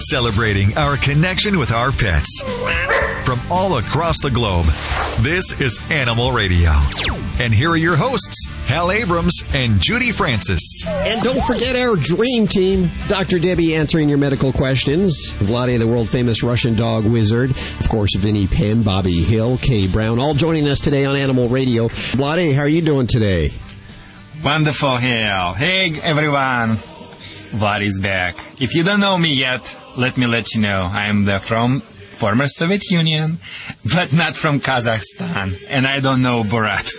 celebrating our connection with our pets. From all across the globe, this is Animal Radio. And here are your hosts, Hal Abrams and Judy Francis. And don't forget our dream team, Dr. Debbie answering your medical questions, Vladi, the world famous Russian dog wizard, of course, Vinnie Penn, Bobbie Hill, Kay Brown, all joining us today on Animal Radio. Vladi, how are you doing today? Wonderful, Hal. Hey, everyone. Vladi's back. If you don't know me yet, let me let you know. I'm the from former Soviet Union, but not from Kazakhstan, and I don't know Borat.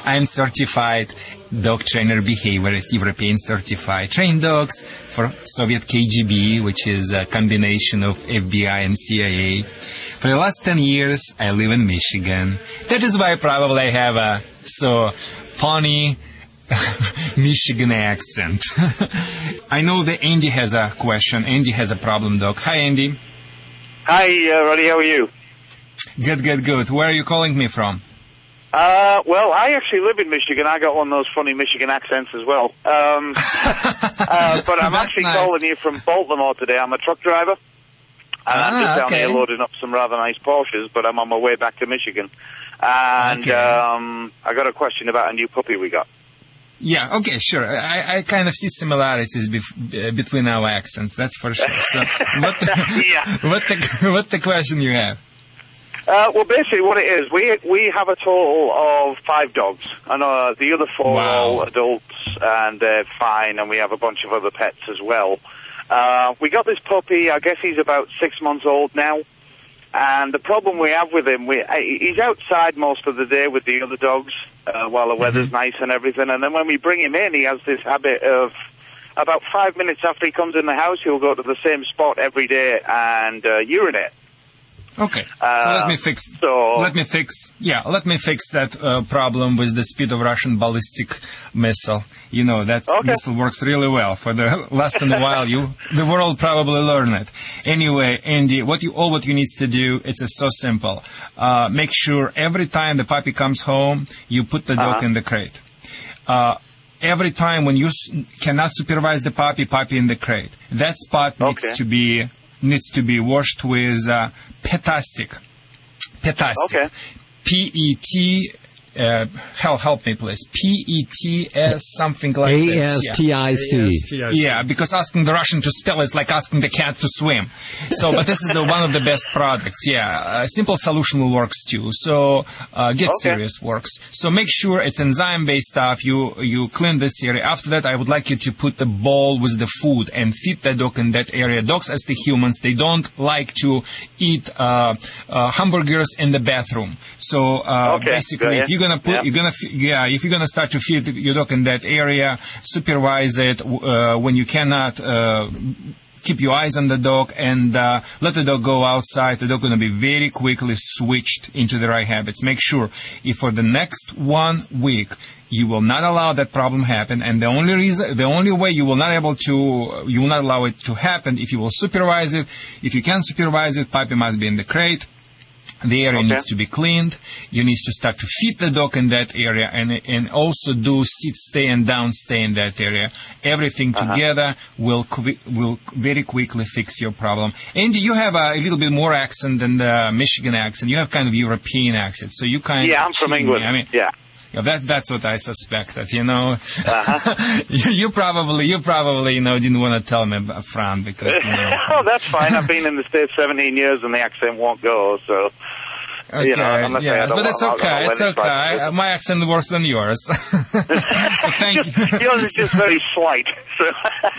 I'm certified dog trainer behaviorist, European certified. Train dogs for Soviet KGB, which is a combination of FBI and CIA. For the last 10 years, I live in Michigan. That is why probably I have a so funny Michigan accent. I know that Andy has a question. Andy has a problem, dog. Hi, Andy. Hi, uh, Roddy. How are you? Good, good, good. Where are you calling me from? Uh, well, I actually live in Michigan. I got one of those funny Michigan accents as well. Um, uh, but I'm That's actually nice. calling you from Baltimore today. I'm a truck driver. And I'm Ah, just down okay. here loading up some rather nice Porsches, but I'm on my way back to Michigan. And Okay. um, I got a question about a new puppy we got. Yeah, okay, sure. I, I kind of see similarities bef- uh, between our accents, that's for sure. So, what the, Yeah. what the, what the question you have? Uh, well, basically, what it is, we we have a total of five dogs, and uh, the other four Wow. are all adults, and they're fine, and we have a bunch of other pets as well. Uh, we got this puppy. I guess he's about six months old now, and the problem we have with him, we uh, he's outside most of the day with the other dogs uh, while the weather's nice and everything, and then when we bring him in, he has this habit of. About five minutes after he comes in the house, he'll go to the same spot every day and uh, urinate. Okay, so Uh, let me fix. so- let me fix. Yeah, let me fix that uh, problem with the speed of Russian ballistic missile. You know that Okay. missile works really well. For the last in a while, you the world probably learn it. Anyway, Andy, what you all what you need to do it's so simple. Uh, make sure every time the puppy comes home, you put the dog Uh-huh. in the crate. Uh, every time when you s- cannot supervise the puppy, puppy in the crate. That spot needs to be needs to be washed with uh, Petastic. Petastic. Okay. P E T. Uh, hell, help me, please. P E T S something like A this. S Yeah. T I C. Yeah, because asking the Russian to spell is like asking the cat to swim. So, but this is the, one of the best products. Yeah, a simple solution works too. So, uh, get Okay. serious works. So make sure it's enzyme-based stuff. You you clean this area. After that, I would like you to put the bowl with the food and feed the dog in that area. Dogs, as the humans, they don't like to eat uh, uh, hamburgers in the bathroom. So uh, Okay, basically, yeah, if you're gonna put, yeah. you're gonna, yeah, if you're gonna start to feed your dog in that area, supervise it uh, when you cannot. Uh, Keep your eyes on the dog and uh, let the dog go outside. The dog going to be very quickly switched into the right habits. Make sure if for the next one week you will not allow that problem happen, and the only reason, the only way you will not able to, you will not allow it to happen if you will supervise it. If you can supervise it, puppy must be in the crate. The area Okay. needs to be cleaned. You need to start to feed the dog in that area and, and also do sit, stay and down stay in that area. Everything Uh-huh. together will, will very quickly fix your problem. Andy, you have a, little bit more accent than the Michigan accent. You have kind of European accent. So you kind Yeah, of I'm from. England. I mean, yeah. Yeah, that, that's what I suspected, you know. Uh-huh. you, you probably, you probably, you know, didn't want to tell me about Fran because, you know. oh, that's fine. I've been in the States 17 years and the accent won't go, so. Okay, You know, yeah, but it's okay. It's okay. insight. My accent is worse than yours. so thank you. Yours is just very slight. So.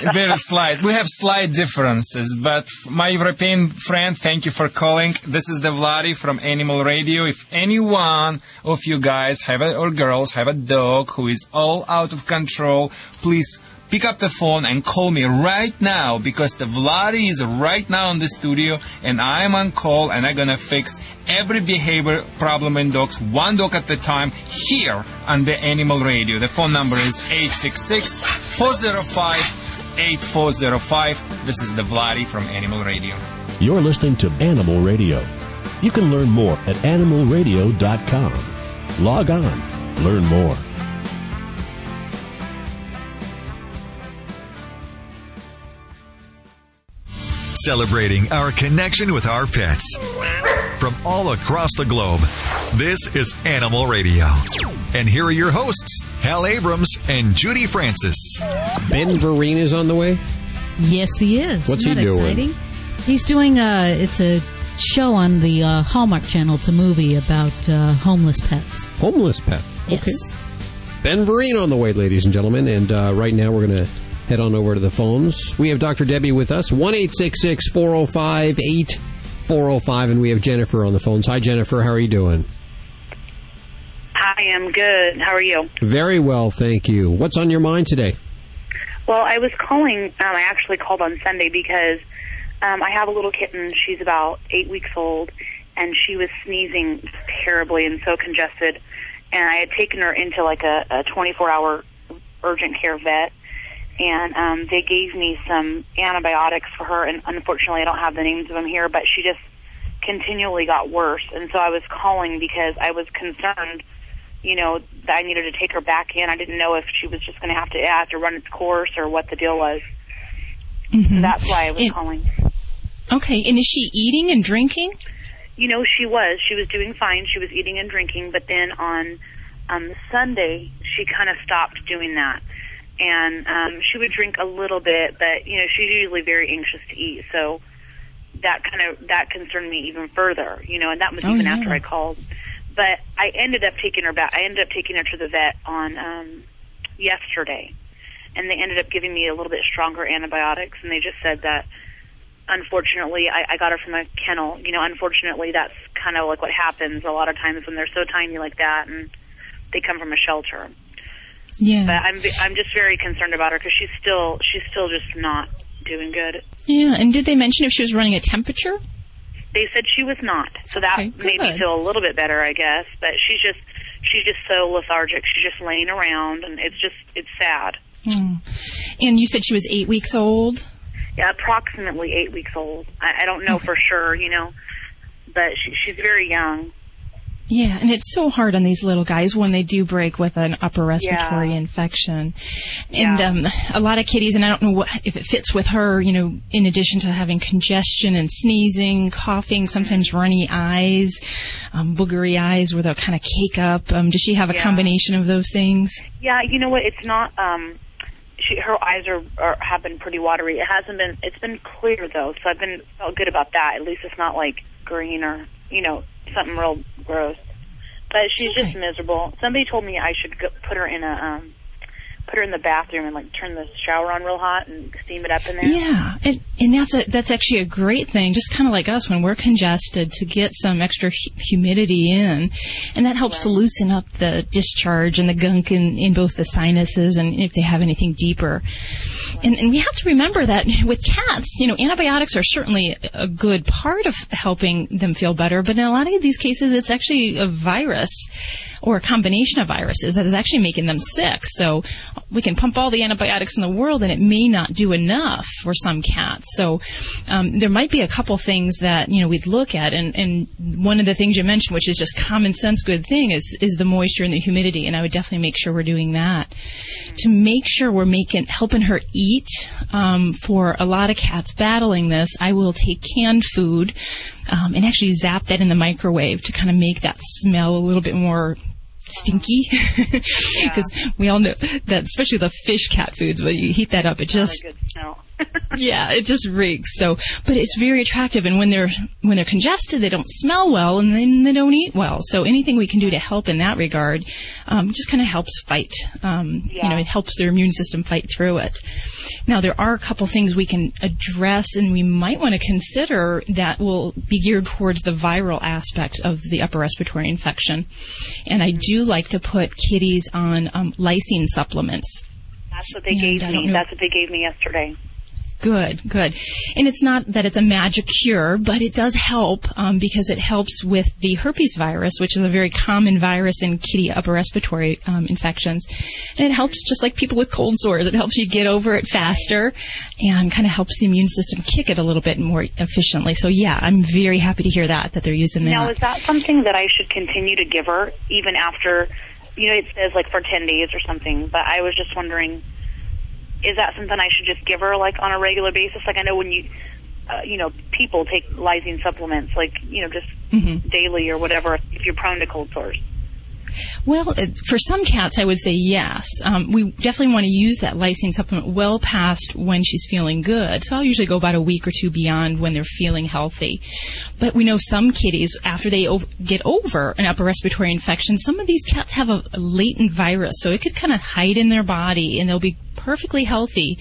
Very slight. We have slight differences, but my European friend, thank you for calling. This is the Vladi from Animal Radio. If anyone of you guys have a, or girls have a dog who is all out of control, please pick up the phone and call me right now because the Vladi is right now in the studio and I'm on call and I'm gonna fix every behavior problem in dogs, one dog at a time, here on the Animal Radio. The phone number is 866 405 8405. This is the Vladi from Animal Radio. You're listening to Animal Radio. You can learn more at animalradio.com. Log on, learn more. Celebrating our connection with our pets. From all across the globe, this is Animal Radio. And here are your hosts, Hal Abrams and Judy Francis. Ben Vereen is on the way. Yes, he is. What's Isn't he doing? Exciting? He's doing a. It's a show on the uh, Hallmark Channel. It's a movie about uh, homeless pets. Homeless pets? Yes. Okay. Ben Vereen on the way, ladies and gentlemen. And uh, right now we're going to head on over to the phones. We have Dr. Debbie with us, 1 405 8405, and we have Jennifer on the phones. Hi, Jennifer. How are you doing? Hi, I'm good. How are you? Very well, thank you. What's on your mind today? Well, I was calling. Um, I actually called on Sunday because um, I have a little kitten. She's about eight weeks old, and she was sneezing terribly and so congested. And I had taken her into like a, a 24-hour urgent care vet, and um, they gave me some antibiotics for her. And unfortunately, I don't have the names of them here, but she just continually got worse. And so I was calling because I was concerned you know, that I needed to take her back in. I didn't know if she was just going to have to have to run its course or what the deal was. So that's why I was And- calling. Okay, and is she eating and drinking? You know, she was. She was doing fine. She was eating and drinking, but then on um, Sunday, she kind of stopped doing that. And um, she would drink a little bit, but you know, she's usually very anxious to eat. So that kind of that concerned me even further. You know, and that was Oh, even yeah. after I called. But I ended up taking her back. I ended up taking her to the vet on um, yesterday, and they ended up giving me a little bit stronger antibiotics, and they just said that unfortunately I, I got her from a kennel. You know, unfortunately that's kind of like what happens a lot of times when they're so tiny like that, and they come from a shelter. Yeah. But I'm I'm just very concerned about her because she's still she's still just not doing good. yeah, and did they mention if she was running a temperature? They said she was not, so that Okay, made me feel a little bit better, I guess. But she's just she's just so lethargic. She's just laying around, and it's just it's sad. Hmm. And you said she was eight weeks old? Yeah, approximately eight weeks old. I, I don't know for sure, you know, but she, she's very young. Yeah, and it's so hard on these little guys when they do break with an upper respiratory Yeah. infection. And Yeah. um, a lot of kitties, and I don't know what, if it fits with her, you know, in addition to having congestion and sneezing, coughing, sometimes runny eyes, um, boogery eyes where they'll kind of cake up. Um, does she have a Yeah. combination of those things? Yeah, you know what? It's not. um she, her eyes are, are have been pretty watery. It hasn't been. It's been clear though, so I've been felt good about that. At least it's not like green or you know something real gross. But she's just miserable. Somebody told me I should go, put her in a um put her in the bathroom and like turn the shower on real hot and steam it up in there. Yeah, and and that's a that's actually a great thing. Just kind of like us when we're congested to get some extra hu- humidity in, and that helps to loosen up the discharge and the gunk in in both the sinuses and if they have anything deeper. And, and we have to remember that with cats, you know, antibiotics are certainly a good part of helping them feel better, but in a lot of these cases, it's actually a virus or a combination of viruses that is actually making them sick. So we can pump all the antibiotics in the world and it may not do enough for some cats. So um, there might be a couple things that, you know, we'd look at. And, and one of the things you mentioned, which is just common sense good thing, is, is the moisture and the humidity. And I would definitely make sure we're doing that. To make sure we're making, helping her eat, um, for a lot of cats battling this, I will take canned food um, and actually zap that in the microwave to kind of make that smell a little bit more stinky because we all know that especially the fish cat foods when you heat that up it just Really good smell. Yeah it just reeks. So but it's very attractive. And when they're when they're congested they don't smell well and then they don't eat well. So anything we can do to help in that regard um, just kind of helps fight um, you know it helps their immune system fight through it. Now there are a couple things we can address and we might want to consider that will be geared towards the viral aspect of the upper respiratory infection. And i do like to put kitties on um, lysine supplements. That's what they And gave me. That's what they gave me yesterday. Good, good. And it's not that it's a magic cure, but it does help um, because it helps with the herpes virus, which is a very common virus in kitty upper respiratory um, infections. And it helps just like people with cold sores. It helps you get over it faster and kind of helps the immune system kick it a little bit more efficiently. So yeah, I'm very happy to hear that, that they're using that. Now, is that something that I should continue to give her even after, you know, it says like for 10 days or something, but I was just wondering, is that something I should just give her like on a regular basis? Like I know when you, uh, you know, people take lysine supplements, like you know, just Mm-hmm. daily or whatever, if you're prone to cold sores. Well, uh, for some cats, I would say yes. Um, we definitely want to use that lysine supplement well past when she's feeling good. So I'll usually go about a week or two beyond when they're feeling healthy. But we know some kitties, after they ov- get over an upper respiratory infection, some of these cats have a, a latent virus, so it could kind of hide in their body, and they'll be perfectly healthy.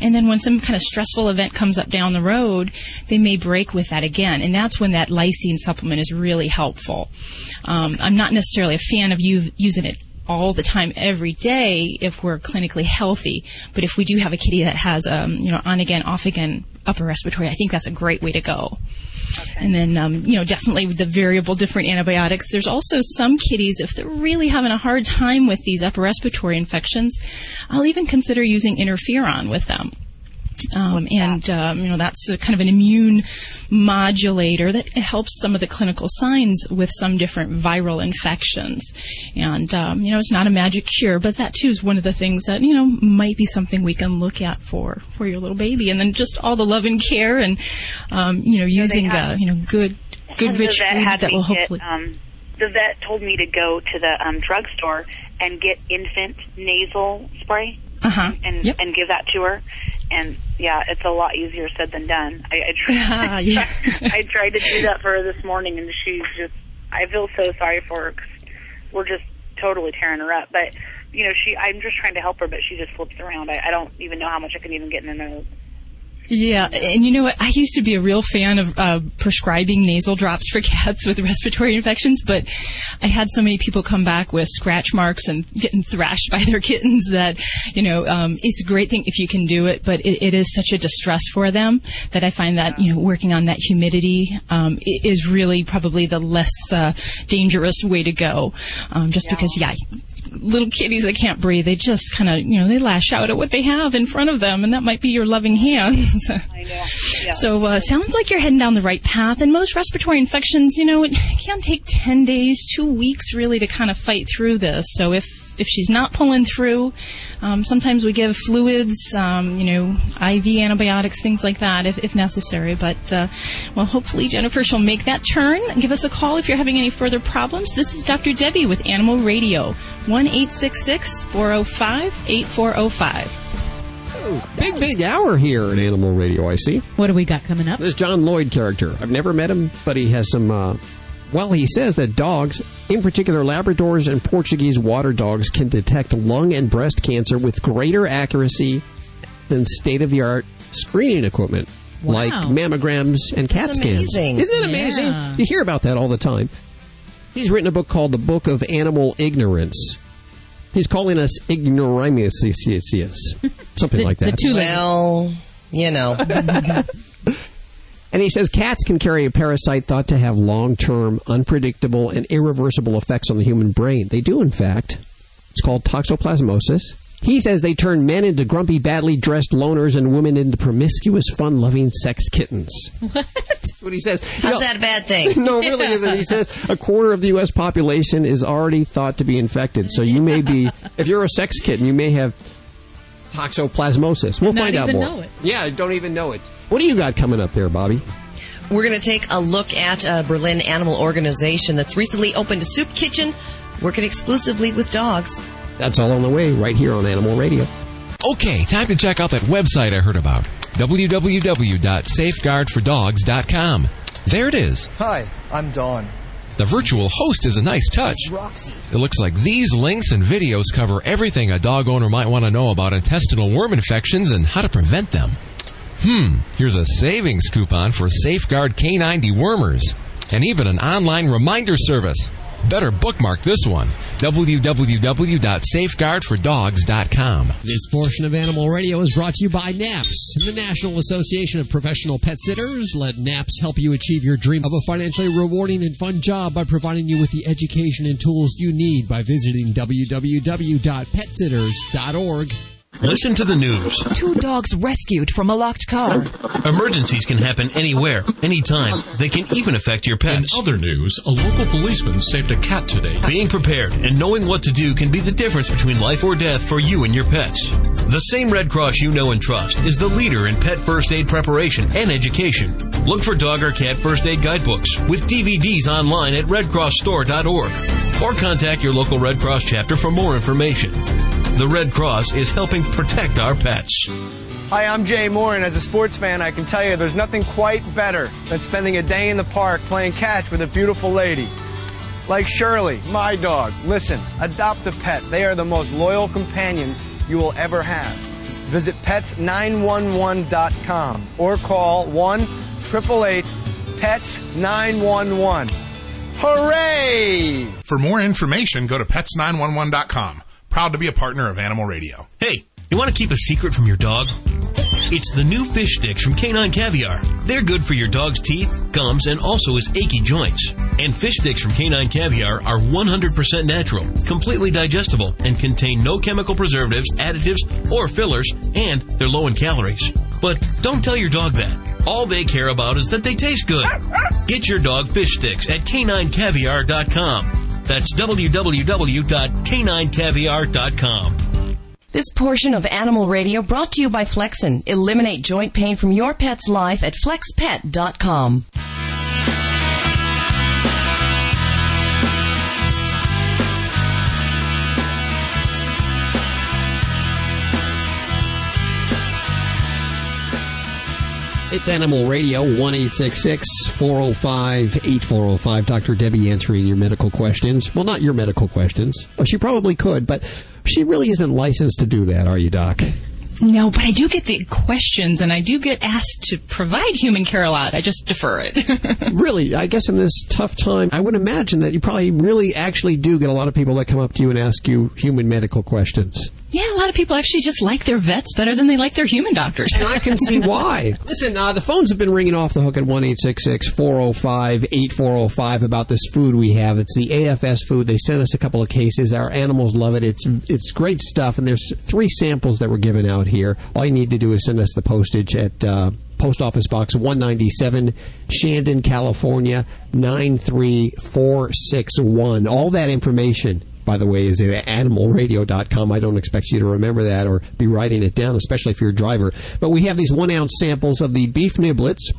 And then when some kind of stressful event comes up down the road, they may break with that again. And that's when that lysine supplement is really helpful. Um, I'm not necessarily a fan of you using it all the time every day if we're clinically healthy. But if we do have a kitty that has, um, you know, on again, off again upper respiratory, I think that's a great way to go. And then, um, you know, definitely with the variable different antibiotics. There's also some kitties, if they're really having a hard time with these upper respiratory infections, I'll even consider using interferon with them. Um, and um, you know that's a kind of an immune modulator that helps some of the clinical signs with some different viral infections. And um, you know it's not a magic cure, but that too is one of the things that you know might be something we can look at for for your little baby. And then just all the love and care, and um, you know using have- uh, you know good good rich foods that will get, hopefully. um, the vet told me to go to the um, drugstore and get infant nasal spray Uh-huh. and Yep. and give that to her. And yeah, it's a lot easier said than done. I, I, tried, yeah. I tried to do that for her this morning, and she's just. I feel so sorry for her 'cause we're just totally tearing her up. But you know, she. I'm just trying to help her, but she just flips around. I, I don't even know how much I can even get in the nose. Yeah, and you know what? I used to be a real fan of uh, prescribing nasal drops for cats with respiratory infections, but I had so many people come back with scratch marks and getting thrashed by their kittens that, you know, um, it's a great thing if you can do it, but it, it is such a distress for them that I find that, you know, working on that humidity um, is really probably the less uh, dangerous way to go. Um, just because, yeah, little kitties that can't breathe, they just kind of, you know, they lash out at what they have in front of them, and that might be your loving hands. I know. Yeah. So, uh, sounds like you're heading down the right path. And most respiratory infections, you know, it can take 10 days, two weeks really to kind of fight through this. So if if she's not pulling through, um, sometimes we give fluids, um, you know, IV antibiotics, things like that, if, if necessary. But uh, well, hopefully Jennifer she'll make that turn. Give us a call if you're having any further problems. This is Dr. Debbie with Animal Radio, one eight six six four zero five eight four zero five. Big, big hour here at Animal Radio, I see. What do we got coming up? This John Lloyd character. I've never met him, but he has some. Uh, well, he says that dogs, in particular Labradors and Portuguese water dogs, can detect lung and breast cancer with greater accuracy than state of the art screening equipment Wow. like mammograms and CAT That's scans. amazing. Isn't it amazing? Yeah. You hear about that all the time. He's written a book called The Book of Animal Ignorance. He's calling us ignoramus, something The- like that. the two- Well, you know. And he says cats can carry a parasite thought to have long term, unpredictable, and irreversible effects on the human brain. They do, in fact. It's called toxoplasmosis. He says they turn men into grumpy, badly dressed loners and women into promiscuous, fun loving sex kittens. What? That's what he says. How's that a bad thing? no, it really isn't. He says a quarter of the U.S. population is already thought to be infected. So you may be, if you're a sex kitten, you may have toxoplasmosis. We'll Not find out more. know it. Yeah, don't even know it. What do you got coming up there, Bobbie? We're going to take a look at a Berlin animal organization that's recently opened a soup kitchen working exclusively with dogs. That's all on the way right here on Animal Radio. Okay, time to check out that website I heard about www.safeguardfordogs.com. There it is. Hi, I'm Dawn. The virtual host is a nice touch. It looks like these links and videos cover everything a dog owner might want to know about intestinal worm infections and how to prevent them. Hmm, here's a savings coupon for Safeguard Canine Dewormers and even an online reminder service. Better bookmark this one www.safeguardfordogs.com. This portion of Animal Radio is brought to you by NAPS, the National Association of Professional Pet Sitters. Let NAPS help you achieve your dream of a financially rewarding and fun job by providing you with the education and tools you need by visiting www.petsitters.org. Listen to the news. Two dogs rescued from a locked car. Emergencies can happen anywhere, anytime. They can even affect your pets. In other news, a local policeman saved a cat today. Being prepared and knowing what to do can be the difference between life or death for you and your pets. The same Red Cross you know and trust is the leader in pet first aid preparation and education. Look for dog or cat first aid guidebooks with DVDs online at redcrossstore.org or contact your local Red Cross chapter for more information. The Red Cross is helping protect our pets. Hi, I'm Jay Moore, and as a sports fan, I can tell you there's nothing quite better than spending a day in the park playing catch with a beautiful lady. Like Shirley, my dog. Listen, adopt a pet. They are the most loyal companions you will ever have. Visit pets911.com or call 1 888 PETS 911. Hooray! For more information, go to pets911.com. Proud to be a partner of Animal Radio. Hey, you want to keep a secret from your dog? It's the new fish sticks from Canine Caviar. They're good for your dog's teeth, gums, and also his achy joints. And fish sticks from Canine Caviar are 100% natural, completely digestible, and contain no chemical preservatives, additives, or fillers, and they're low in calories. But don't tell your dog that. All they care about is that they taste good. Get your dog fish sticks at caninecaviar.com. That's www.caninecaviar.com. This portion of Animal Radio brought to you by Flexin. Eliminate joint pain from your pet's life at flexpet.com. It's Animal Radio, 1 405 8405. Dr. Debbie answering your medical questions. Well, not your medical questions. Well, she probably could, but she really isn't licensed to do that, are you, Doc? No, but I do get the questions and I do get asked to provide human care a lot. I just defer it. really, I guess in this tough time, I would imagine that you probably really actually do get a lot of people that come up to you and ask you human medical questions. Yeah, a lot of people actually just like their vets better than they like their human doctors. and I can see why. Listen, uh, the phones have been ringing off the hook at 1 405 8405 about this food we have. It's the AFS food. They sent us a couple of cases. Our animals love it. It's, it's great stuff, and there's three samples that were given out here. All you need to do is send us the postage at. Uh, Post Office Box 197, Shandon, California 93461. All that information by the way, is at animalradio.com. I don't expect you to remember that or be writing it down, especially if you're a driver. But we have these one ounce samples of the beef niblets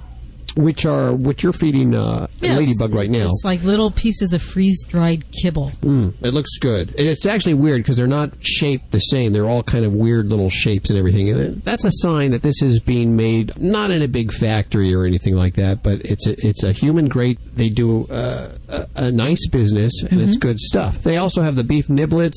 which are what you're feeding uh, Yes. ladybug right now. It's like little pieces of freeze dried kibble. Mm, it looks good. And it's actually weird because they're not shaped the same. They're all kind of weird little shapes and everything. And that's a sign that this is being made not in a big factory or anything like that, but it's a, it's a human grade. They do uh, a, a nice business and it's Mhm. good stuff. They also have the beef niblets,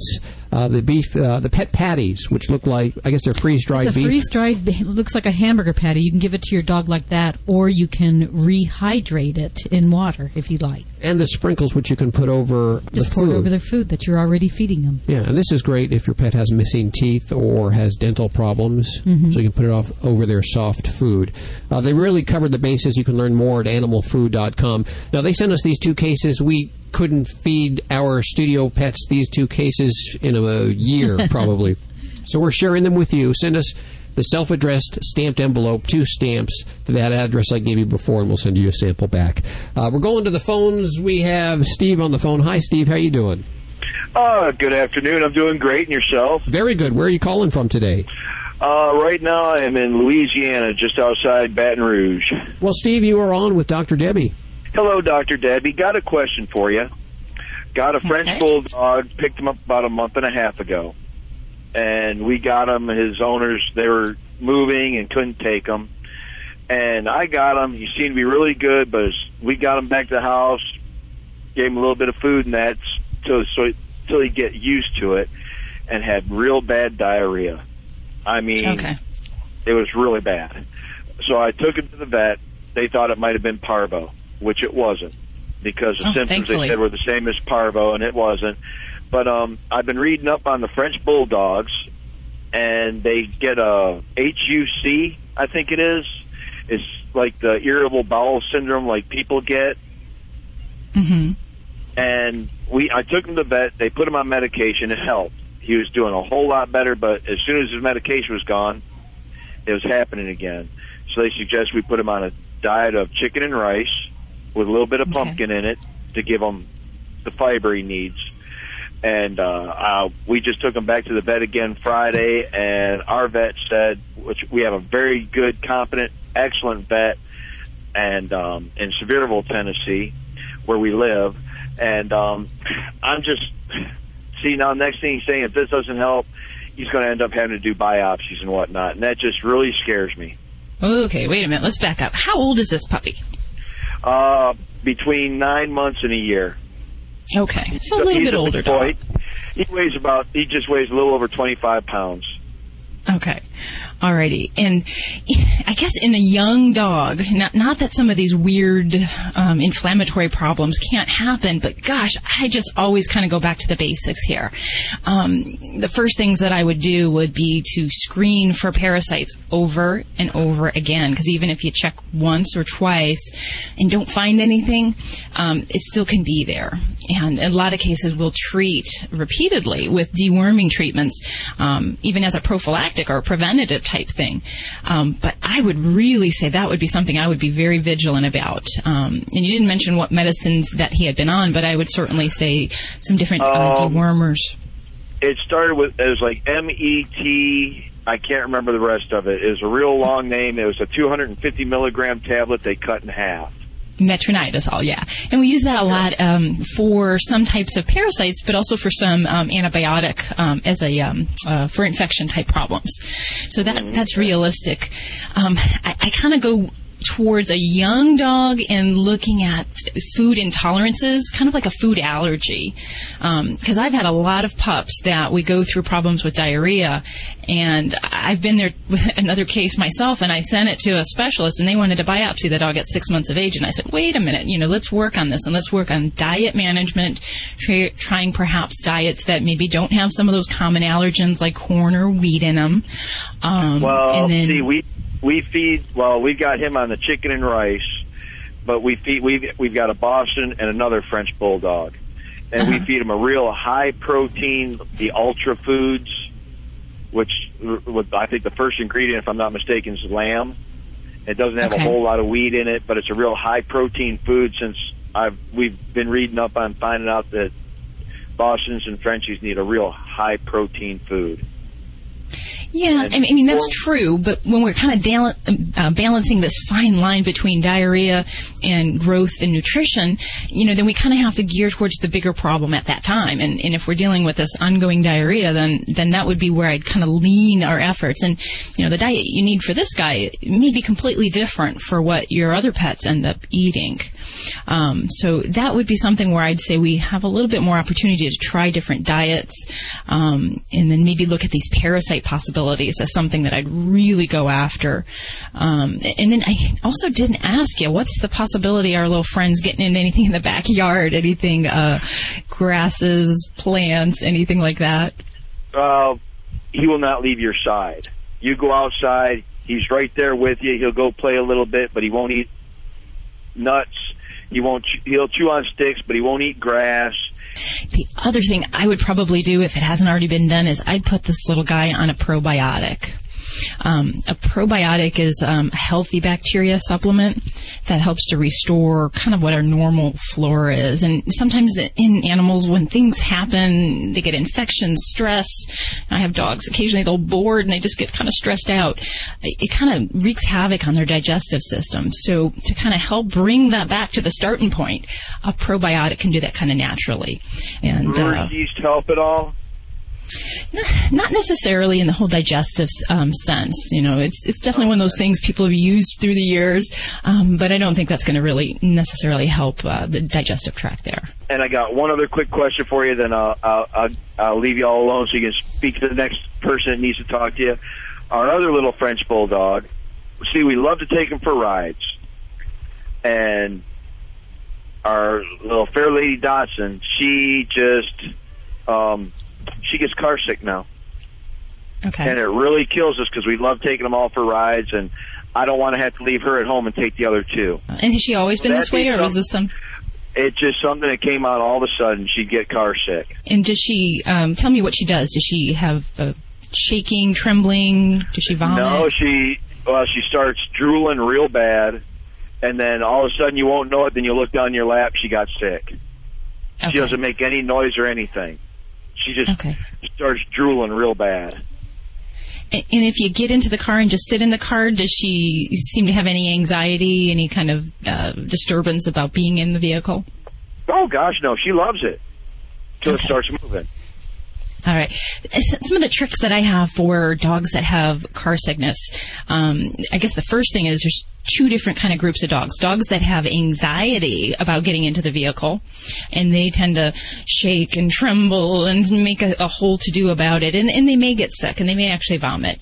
uh, the beef, uh, the pet patties, which look like I guess they're freeze dried It's a beef. freeze dried. Looks like a hamburger patty. You can give it to your dog like that, or you can rehydrate it in water if you like. and the sprinkles, which you can put over Just the pour food. it over their food that you're already feeding them. Yeah, and this is great if your pet has missing teeth or has dental problems, Mhm. so you can put it off over their soft food. Uh, they really covered the bases. You can learn more at animalfood.com. Now, they sent us these two cases. We couldn't feed our studio pets these two cases in a year, probably. so we're sharing them with you. Send us the self-addressed stamped envelope, two stamps to that address I gave you before, and we'll send you a sample back. Uh, we're going to the phones. We have Steve on the phone. Hi, Steve. How you doing? Uh, good afternoon. I'm doing great, and yourself? Very good. Where are you calling from today? Uh, right now I am in Louisiana, just outside Baton Rouge. Well, Steve, you are on with Dr. Debbie. Hello, Dr. Debbie. Got a question for you. Got a French Okay. Bulldog, picked him up about a month and a half ago. And we got him, his owners, they were moving and couldn't take him. And I got him. He seemed to be really good, but as we got him back to the house, gave him a little bit of food and that, so, so, till he get used to it, and had real bad diarrhea. I mean, Okay. it was really bad. So I took him to the vet. They thought it might have been parvo, which it wasn't, because the Oh, symptoms thankfully. they said were the same as parvo, and it wasn't. But um, I've been reading up on the French bulldogs, and they get a HUC, I think it is. It's like the irritable bowel syndrome, like people get. Mm-hmm. And we, I took him to the vet. They put him on medication. It helped. He was doing a whole lot better, but as soon as his medication was gone, it was happening again. So they suggest we put him on a diet of chicken and rice with a little bit of pumpkin in it to give him the fiber he needs. And uh, uh, we just took him back to the vet again Friday, and our vet said, which we have a very good, competent, excellent vet, and um, in Sevierville, Tennessee, where we live. And um, I'm just see now. Next thing he's saying, if this doesn't help, he's going to end up having to do biopsies and whatnot, and that just really scares me. Okay, wait a minute. Let's back up. How old is this puppy? Uh, between nine months and a year. Okay, so a little He's bit older dog. boy. He weighs about. He just weighs a little over 25 pounds. Okay. Alrighty. And I guess in a young dog, not, not that some of these weird um, inflammatory problems can't happen, but gosh, I just always kind of go back to the basics here. Um, the first things that I would do would be to screen for parasites over and over again, because even if you check once or twice and don't find anything, um, it still can be there. And in a lot of cases, we'll treat repeatedly with deworming treatments, um, even as a prophylactic or preventative type thing. Um, but I would really say that would be something I would be very vigilant about. Um, and you didn't mention what medicines that he had been on, but I would certainly say some different uh, Um, dewormers. It started with it was like M E T. I can't remember the rest of it. It was a real long name. It was a 250 milligram tablet they cut in half. Metronidazole, yeah. And we use that a lot um, for some types of parasites, but also for some um, antibiotic um, as a um, uh, for infection type problems. So that that's realistic. Um, I, I kind of go towards a young dog and looking at food intolerances, kind of like a food allergy. Because I've had a lot of pups that we go through problems with diarrhea, and I've been there with another case myself, and I sent it to a specialist, and they wanted to biopsy the dog at six months of age, and I said, wait a minute, you know, let's work on this, and let's work on diet management, tra- trying perhaps diets that maybe don't have some of those common allergens like corn or wheat in them. Um, Well, and then, see, we we feed. Well, we've got him on the chicken and rice, but we feed. We've we've got a Boston and another French bulldog, and we uh-huh. feed him a real high protein, the ultra foods, which I think the first ingredient, if I'm not mistaken, is lamb. It doesn't have Okay. a whole lot of wheat in it, but it's a real high protein food. Since I've we've been reading up on finding out that Boston's and Frenchies need a real high protein food. Yeah, I mean, I mean that's true, but when we're kind of dal- uh, balancing this fine line between diarrhea and growth and nutrition, you know, then we kind of have to gear towards the bigger problem at that time. And, and if we're dealing with this ongoing diarrhea, then then that would be where I'd kind of lean our efforts. And you know, the diet you need for this guy may be completely different for what your other pets end up eating. Um, so that would be something where I'd say we have a little bit more opportunity to try different diets, um, and then maybe look at these possibilities as something that I'd really go after. Um, and then I also didn't ask you, what's the possibility our little friends getting into anything in the backyard, anything, uh, grasses, plants, anything like that? uh, he will not leave your side. You go outside, he's right there with you. He'll go play a little bit, but he won't eat nuts. He won't. He'll chew on sticks, but he won't eat grass. The other thing I would probably do if it hasn't already been done is I'd put this little guy on a probiotic. Um, a probiotic is um, a healthy bacteria supplement that helps to restore kind of what our normal flora is. And sometimes in animals, when things happen, they get infections, stress. I have dogs. Occasionally they'll bored and they just get kind of stressed out. It, it kind of wreaks havoc on their digestive system. So to kind of help bring that back to the starting point, a probiotic can do that kind of naturally. And uh, yeast help at all? Not necessarily in the whole digestive um, sense. You know, it's it's definitely one of those things people have used through the years, um, but I don't think that's going to really necessarily help uh, the digestive tract there. And I got one other quick question for you. Then I'll, I'll, I'll, leave you all alone so you can speak to the next person that needs to talk to you. Our other little French bulldog. See, we love to take him for rides, and our little fair lady Dotson. She just um, she gets car sick now. Okay. And it really kills us because we love taking them all for rides, and I don't want to have to leave her at home and take the other two. And has she always been That this way, or was this some? It's just something that came out all of a sudden. She'd get car sick. And does she um, tell me what she does? Does she have uh, shaking, trembling? Does she vomit? No, she well, she starts drooling real bad, and then all of a sudden you won't know it. Then you look down your lap, she got sick. She doesn't make any noise or anything. She just starts drooling real bad. And and if you get into the car and just sit in the car, does she seem to have any anxiety, any kind of uh, disturbance about being in the vehicle? Oh gosh, no, she loves it till it starts moving. All right. Some of the tricks that I have for dogs that have car sickness, um, I guess the first thing is there's two different kind of groups of dogs. Dogs that have anxiety about getting into the vehicle, and they tend to shake and tremble and make a, a whole to-do about it, and, and they may get sick, and they may actually vomit.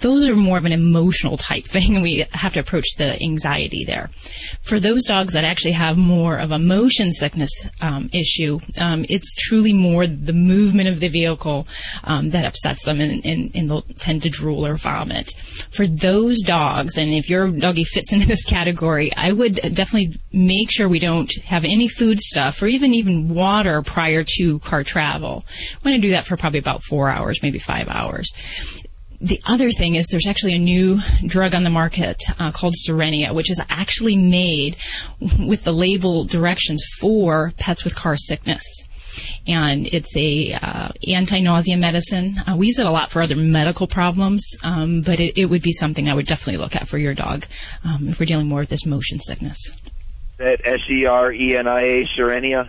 Those are more of an emotional type thing, and we have to approach the anxiety there. For those dogs that actually have more of a motion sickness um, issue, um, it's truly more the movement of the vehicle um, that upsets them, and, and, and they'll tend to drool or vomit. For those dogs, and if your doggy fits into this category, I would definitely make sure we don't have any food stuff or even even water prior to car travel. We want to do that for probably about four hours, maybe five hours. The other thing is there's actually a new drug on the market uh, called Cerenia, which is actually made with the label directions for pets with car sickness. And it's a uh, anti-nausea medicine. Uh, we use it a lot for other medical problems, um, but it, it would be something I would definitely look at for your dog um, if we're dealing more with this motion sickness. That S E R E N I A Cerenia.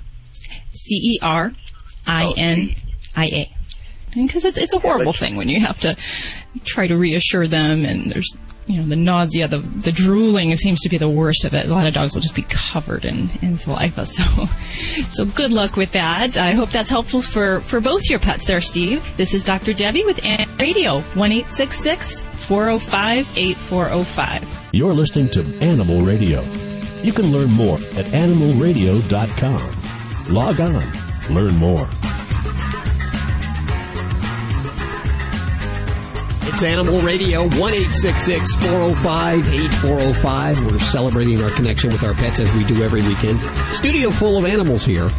C E R I N I A. Because it's it's a horrible thing when you have to try to reassure them, and there's you know the nausea, the the drooling. Seems to be the worst of it. A lot of dogs will just be covered in in saliva. So so good luck with that. I hope that's helpful for for both your pets there, Steve. This is Dr. Debbie with Animal Radio one eight six six four zero five eight four zero five. You're listening to Animal Radio. You can learn more at animalradio.com. Log on, learn more. It's Animal Radio, 1 405 8405. We're celebrating our connection with our pets as we do every weekend. Studio full of animals here.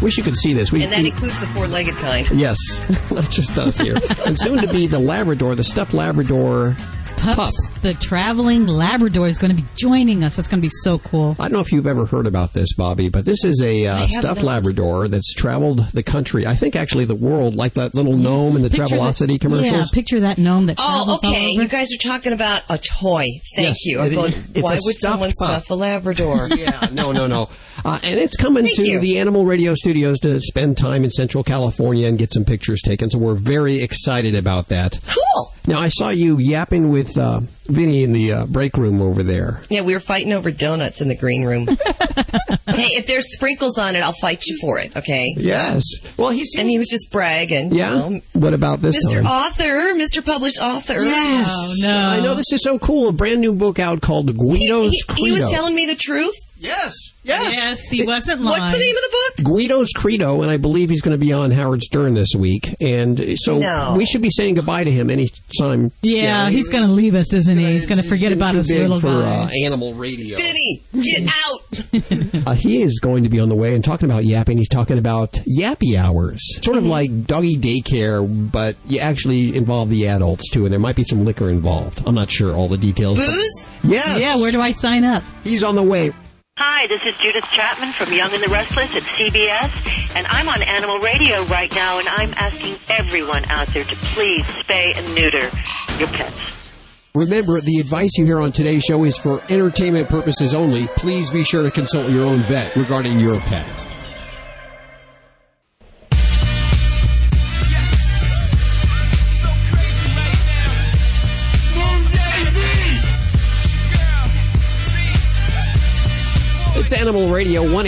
Wish you could see this. We, And that we- includes the four-legged kind. Yes, not just us here. and soon to be the Labrador, the stuffed Labrador Pups, pup. the traveling Labrador is going to be joining us. That's going to be so cool. I don't know if you've ever heard about this, Bobbie, but this is a uh, stuffed not. Labrador that's traveled the country. I think actually the world, like that little gnome in the Picture Travelocity that- commercials. Yeah, picture that gnome that Oh, travels all okay. over. You guys are talking about a toy. Thank Yes, you. I'm it- going, it's why a would someone pup. stuff a Labrador? yeah, no, no, no. Uh, and it's coming to the Animal Radio Studios to spend time in Central California and get some pictures taken. So we're very excited about that. Cool. Now I saw you yapping with uh, Vinnie in the uh, break room over there. Yeah, we were fighting over donuts in the green room. hey, if there's sprinkles on it, I'll fight you for it. Okay. Yes. Well, he's and he was just bragging. Yeah. You know, What about this Mr. time? Author, Mr. Published Author. Yes. No. I know this is so cool. A brand new book out called Guido's He, Credo. he was telling me the truth. Yes. Yes, Yes, he wasn't lying. What's the name of the book? Guido's Credo, and I believe he's going to be on Howard Stern this week. And so No. we should be saying goodbye to him anytime. Yeah, he's going to leave us, isn't he? He's going to forget about too us big little for uh, guys. animal radio. Vinnie, get out. Uh, he is going to be on the way and talking about yapping. He's talking about yappy hours, sort Mm-hmm. of like doggy daycare, but you actually involve the adults too, and there might be some liquor involved. I'm not sure all the details. but- Booze? Yes. Yeah, where do I sign up? He's on the way. Hi, this is Judith Chapman from Young and the Restless at CBS, and I'm on Animal Radio right now, and I'm asking everyone out there to please spay and neuter your pets. Remember, the advice you hear on today's show is for entertainment purposes only. Please be sure to consult your own vet regarding your pet. It's Animal Radio, 1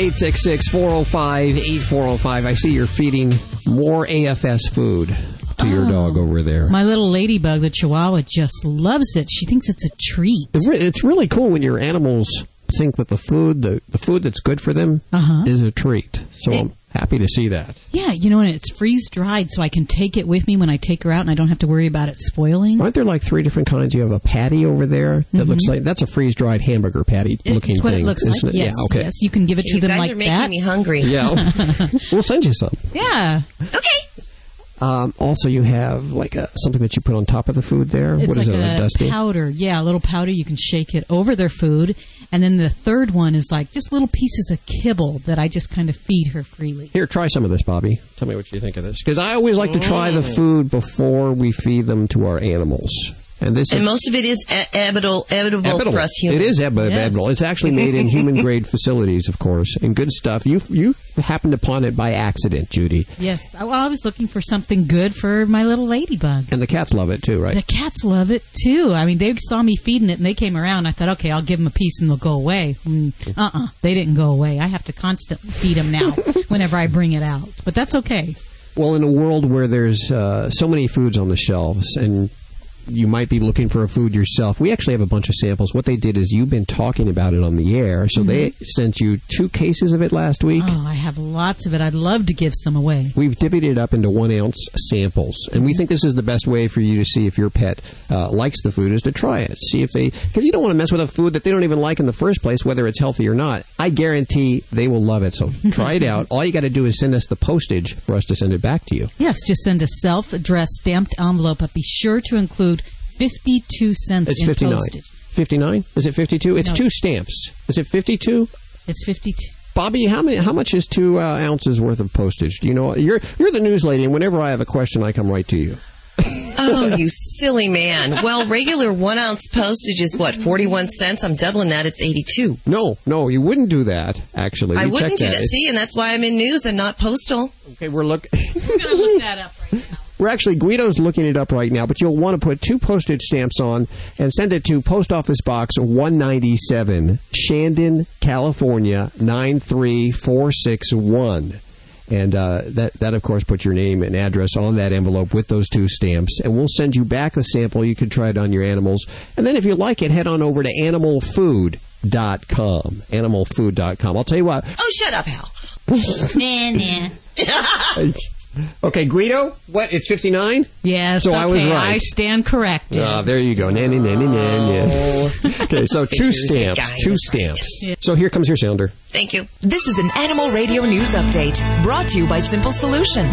405 8405. I see you're feeding more AFS food to your ah. dog over there. My little ladybug, the Chihuahua, just loves it. She thinks it's a treat. It's really cool when your animals think that the food, the, the food that's good for them, Uh-huh. is a treat. So It- I'm happy to see that. Yeah, you know, and it's freeze dried, so I can take it with me when I take her out, and I don't have to worry about it spoiling. Aren't there like three different kinds? You have a patty over there that looks like that's a freeze dried hamburger patty looking It's what thing. it looks isn't like. it? Yes, Yeah, okay. yes, you can give it to You them guys like are making that. me hungry. Yeah, we'll send you some. Yeah, Um, also, you have like a, something that you put on top of the food there. it's what like is it? a dusty? powder. Yeah, a little powder. You can shake it over their food, and then the third one is like just little pieces of kibble that I just kind of feed her freely. Here, try some of this, Bobbie. Tell me what you think of this. Because I always like to try the Mm. food before we feed them to our animals. And this And most of it is e- habitable, habitable Habitable. for us humans. It is eb- habitable. It's actually made in human grade facilities, of course, and good stuff. You you happened upon it by accident, Judy, Yes, I, well, I was looking for something good for my little ladybug. and the cats love it too, right? The cats love it too. I mean, they saw me feeding it and they came around. I thought, okay, I'll give them a piece and they'll go away. Mm, uh-uh, they didn't go away. I have to constantly feed them now whenever I bring it out. But that's okay. Well, in a world where there's uh, so many foods on the shelves and you might be looking for a food yourself, we actually have a bunch of samples. What they did is you've been talking about it on the air, so they sent you two cases of it last week. Oh, I have lots of it. I'd love to give some away. We've divvied it up into one ounce samples, and we think this is the best way for you to see if your pet uh, likes the food is to try it. See if they, because you don't want to mess with a food that they don't even like in the first place, whether it's healthy or not. I guarantee they will love it. So try it out. All you got to do is send us the postage for us to send it back to you. Yes, just send a self-addressed stamped envelope, but be sure to include 52 cents It's in 59. postage. 59? Is it 52? It's No, two it's- stamps. Is it 52? It's 52. Bobbie, how many? How much is two uh, ounces worth of postage? Do you know? You're you're the news lady, and whenever I have a question, I come right to you. Oh, you silly man. Well, regular one ounce postage is what, 41 cents? I'm doubling that. It's 82. No, no, you wouldn't do that. Actually, I We wouldn't checked do that. It's- See, and that's why I'm in news and not postal. Okay, we're looking. We're going to look that up right now. We're actually Guido's looking it up right now, but you'll want to put two postage stamps on and send it to Post Office Box 197, Shandon, California 93461. And uh, that, that, of course, puts your name and address on that envelope with those two stamps. And we'll send you back the sample. You can try it on your animals. And then if you like it, head on over to animalfood.com. Animalfood.com. I'll tell you what. Oh, shut up, Hal. nah, nah. Okay, Guido, what? It's 59? Yes, So okay, I was right. I stand corrected. Ah, there you go. Nanny, nanny, nanny. Okay, so two stamps. Two was stamps. So here comes your sounder. Thank you. This is an Animal Radio News Update brought to you by Simple Solution.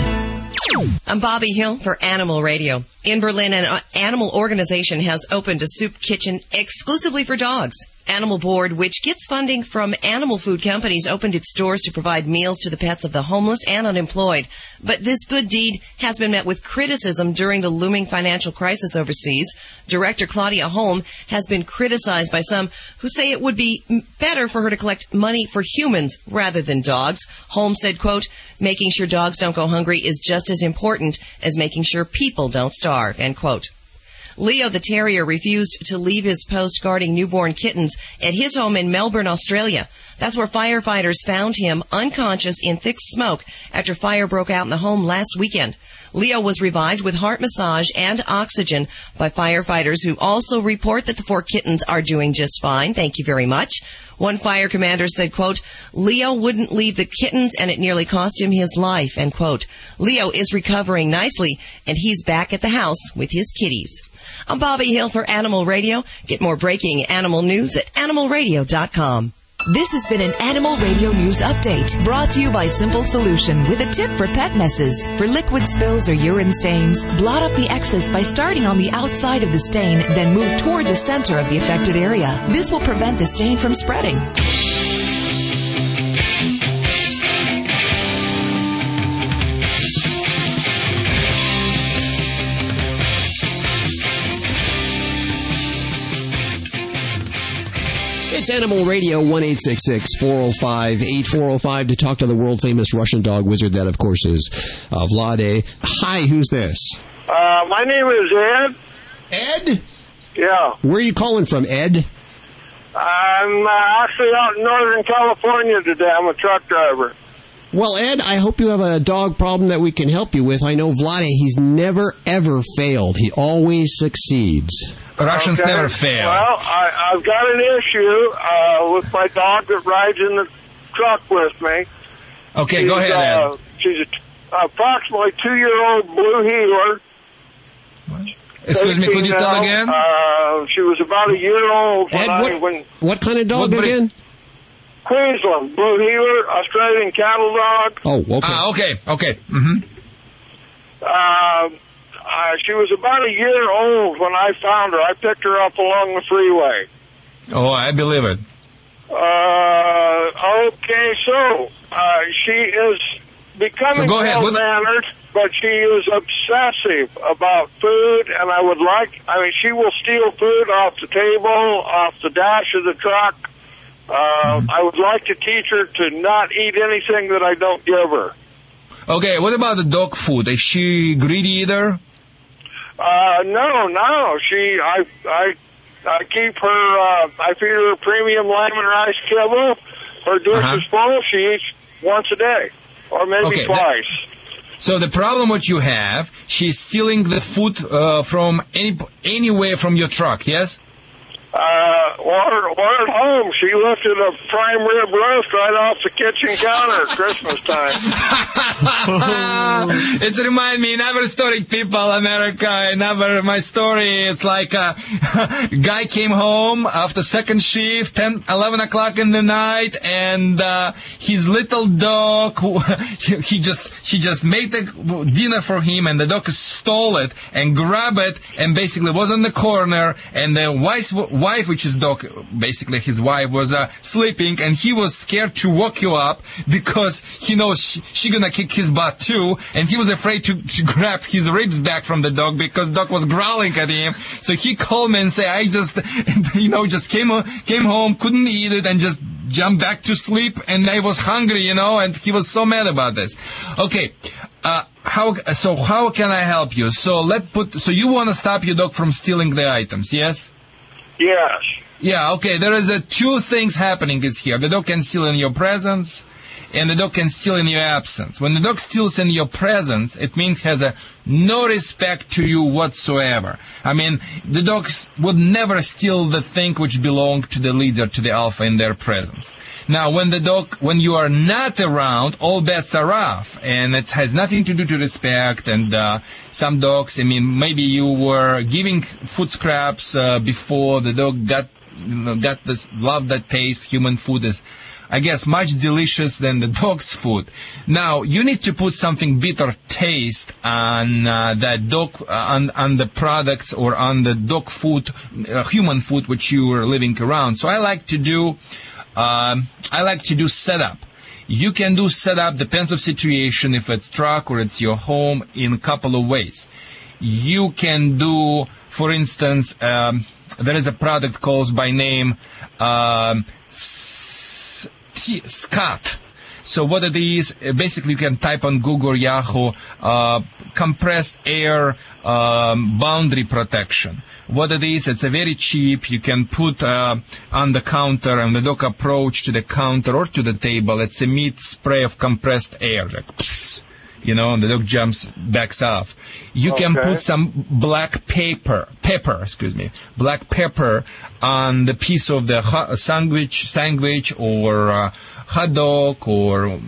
I'm Bobbie Hill for Animal Radio. In Berlin, an uh, animal organization has opened a soup kitchen exclusively for dogs. Animal Board, which gets funding from animal food companies, opened its doors to provide meals to the pets of the homeless and unemployed. But this good deed has been met with criticism during the looming financial crisis overseas. Director Claudia Holm has been criticized by some who say it would be better for her to collect money for humans rather than dogs. Holm said, quote, making sure dogs don't go hungry is just as important as making sure people don't starve, end quote. Leo the Terrier refused to leave his post guarding newborn kittens at his home in Melbourne, Australia. That's where firefighters found him unconscious in thick smoke after fire broke out in the home last weekend. Leo was revived with heart massage and oxygen by firefighters who also report that the four kittens are doing just fine. Thank you very much. One fire commander said, quote, Leo wouldn't leave the kittens and it nearly cost him his life, end quote. Leo is recovering nicely and he's back at the house with his kitties. I'm Bobbie Hill for Animal Radio. Get more breaking animal news at animalradio.com. This has been an Animal Radio News Update brought to you by Simple Solution with a tip for pet messes. For liquid spills or urine stains, blot up the excess by starting on the outside of the stain, then move toward the center of the affected area. This will prevent the stain from spreading. Animal Radio, 1 405 8405 to talk to the world famous Russian dog wizard. That, of course, is uh, Vlade. Hi, who's this? Uh, my name is Ed. Ed? Yeah. Where are you calling from, Ed? I'm uh, actually out in Northern California today. I'm a truck driver. Well, Ed, I hope you have a dog problem that we can help you with. I know Vlade, he's never, ever failed. He always succeeds. Russians Okay. never fail. Well, I, I've got an issue uh, with my dog that rides in the truck with me. Okay, go She's, ahead, Ed. Uh, she's a t- approximately two-year-old blue heeler. Excuse me, could you tell again? Uh, she was about a year old when Ed, I when What kind of dog again? Queensland blue heeler, Australian cattle dog. Oh, okay. Ah, okay, okay. hmm Uh, uh, she was about a year old when I found her. I picked her up along the freeway. Oh, I believe it. Uh, okay, so uh, she is becoming So go well-mannered, but she is obsessive about food, and I would like. I mean, she will steal food off the table, off the dash of the truck. Uh. I would like to teach her to not eat anything that I don't give her. Okay, what about the dog food? Is she greedy either? Uh, no, no. She, I, I, I keep her. Uh, I feed her premium lemon rice kibble. Her dish Uh-huh. is full. She eats once a day, or maybe Okay, that- twice. So the problem what you have, she's stealing the food uh, from any anywhere from your truck, yes? Uh, at home, she lifted a prime rib roast right off the kitchen counter at Christmas time. it's remind me another story, people, America. Another my story. It's like a guy came home after second shift, 10, 11 o'clock in the night, and uh, his little dog, he, he just he just made the dinner for him, and the dog stole it and grabbed it, and basically was in the corner, and the wife, wife which is dog, basically his wife was uh, sleeping, and he was scared to wake you up because he knows she, she gonna kick his butt too, and he was afraid to, to grab his ribs back from the dog because dog was growling at him. So he called me and said, I just, you know, just came came home, couldn't eat it, and just jumped back to sleep, and I was hungry, you know, and he was so mad about this. Okay. Uh, how so? How can I help you? So let put. So you want to stop your dog from stealing the items? Yes. Yes. Yeah, okay. There is uh, two things happening is here. The dog can steal in your presence, and the dog can steal in your absence. When the dog steals in your presence, it means has a no respect to you whatsoever. I mean, the dogs would never steal the thing which belonged to the leader, to the alpha in their presence. Now, when the dog, when you are not around, all bets are off, and it has nothing to do to respect. And uh, some dogs, I mean, maybe you were giving food scraps uh, before the dog got you know, got this love that taste. Human food is, I guess, much delicious than the dog's food. Now, you need to put something bitter taste on uh, that dog, uh, on, on the products or on the dog food, uh, human food which you are living around. So I like to do, um, I like to do setup. You can do setup, depends of situation, if it's truck or it's your home, in a couple of ways. You can do, for instance, um, there is a product called by name um, Scott. So what it is, basically you can type on Google or Yahoo, uh, compressed air um, boundary protection. What it is, it's a very cheap. You can put uh, on the counter and the dog approach to the counter or to the table. It's a meat spray of compressed air, like you know, and the dog jumps, backs off. You can put some black paper, pepper, excuse me, black pepper on the piece of the sandwich, sandwich or uh, hot dog or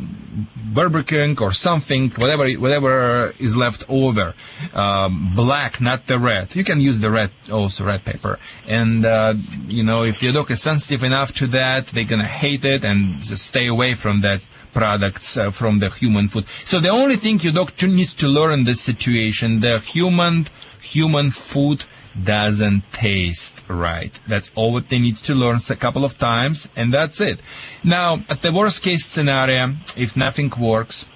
King or something, whatever whatever is left over. Um, black, not the red. You can use the red also, red paper. And uh, you know, if your dog is sensitive enough to that, they're gonna hate it and just stay away from that products uh, from the human food. So the only thing your dog to- needs to learn this situation, the human human food doesn't taste right. That's all what they needs to learn a couple of times, and that's it. Now, at the worst case scenario, if nothing works,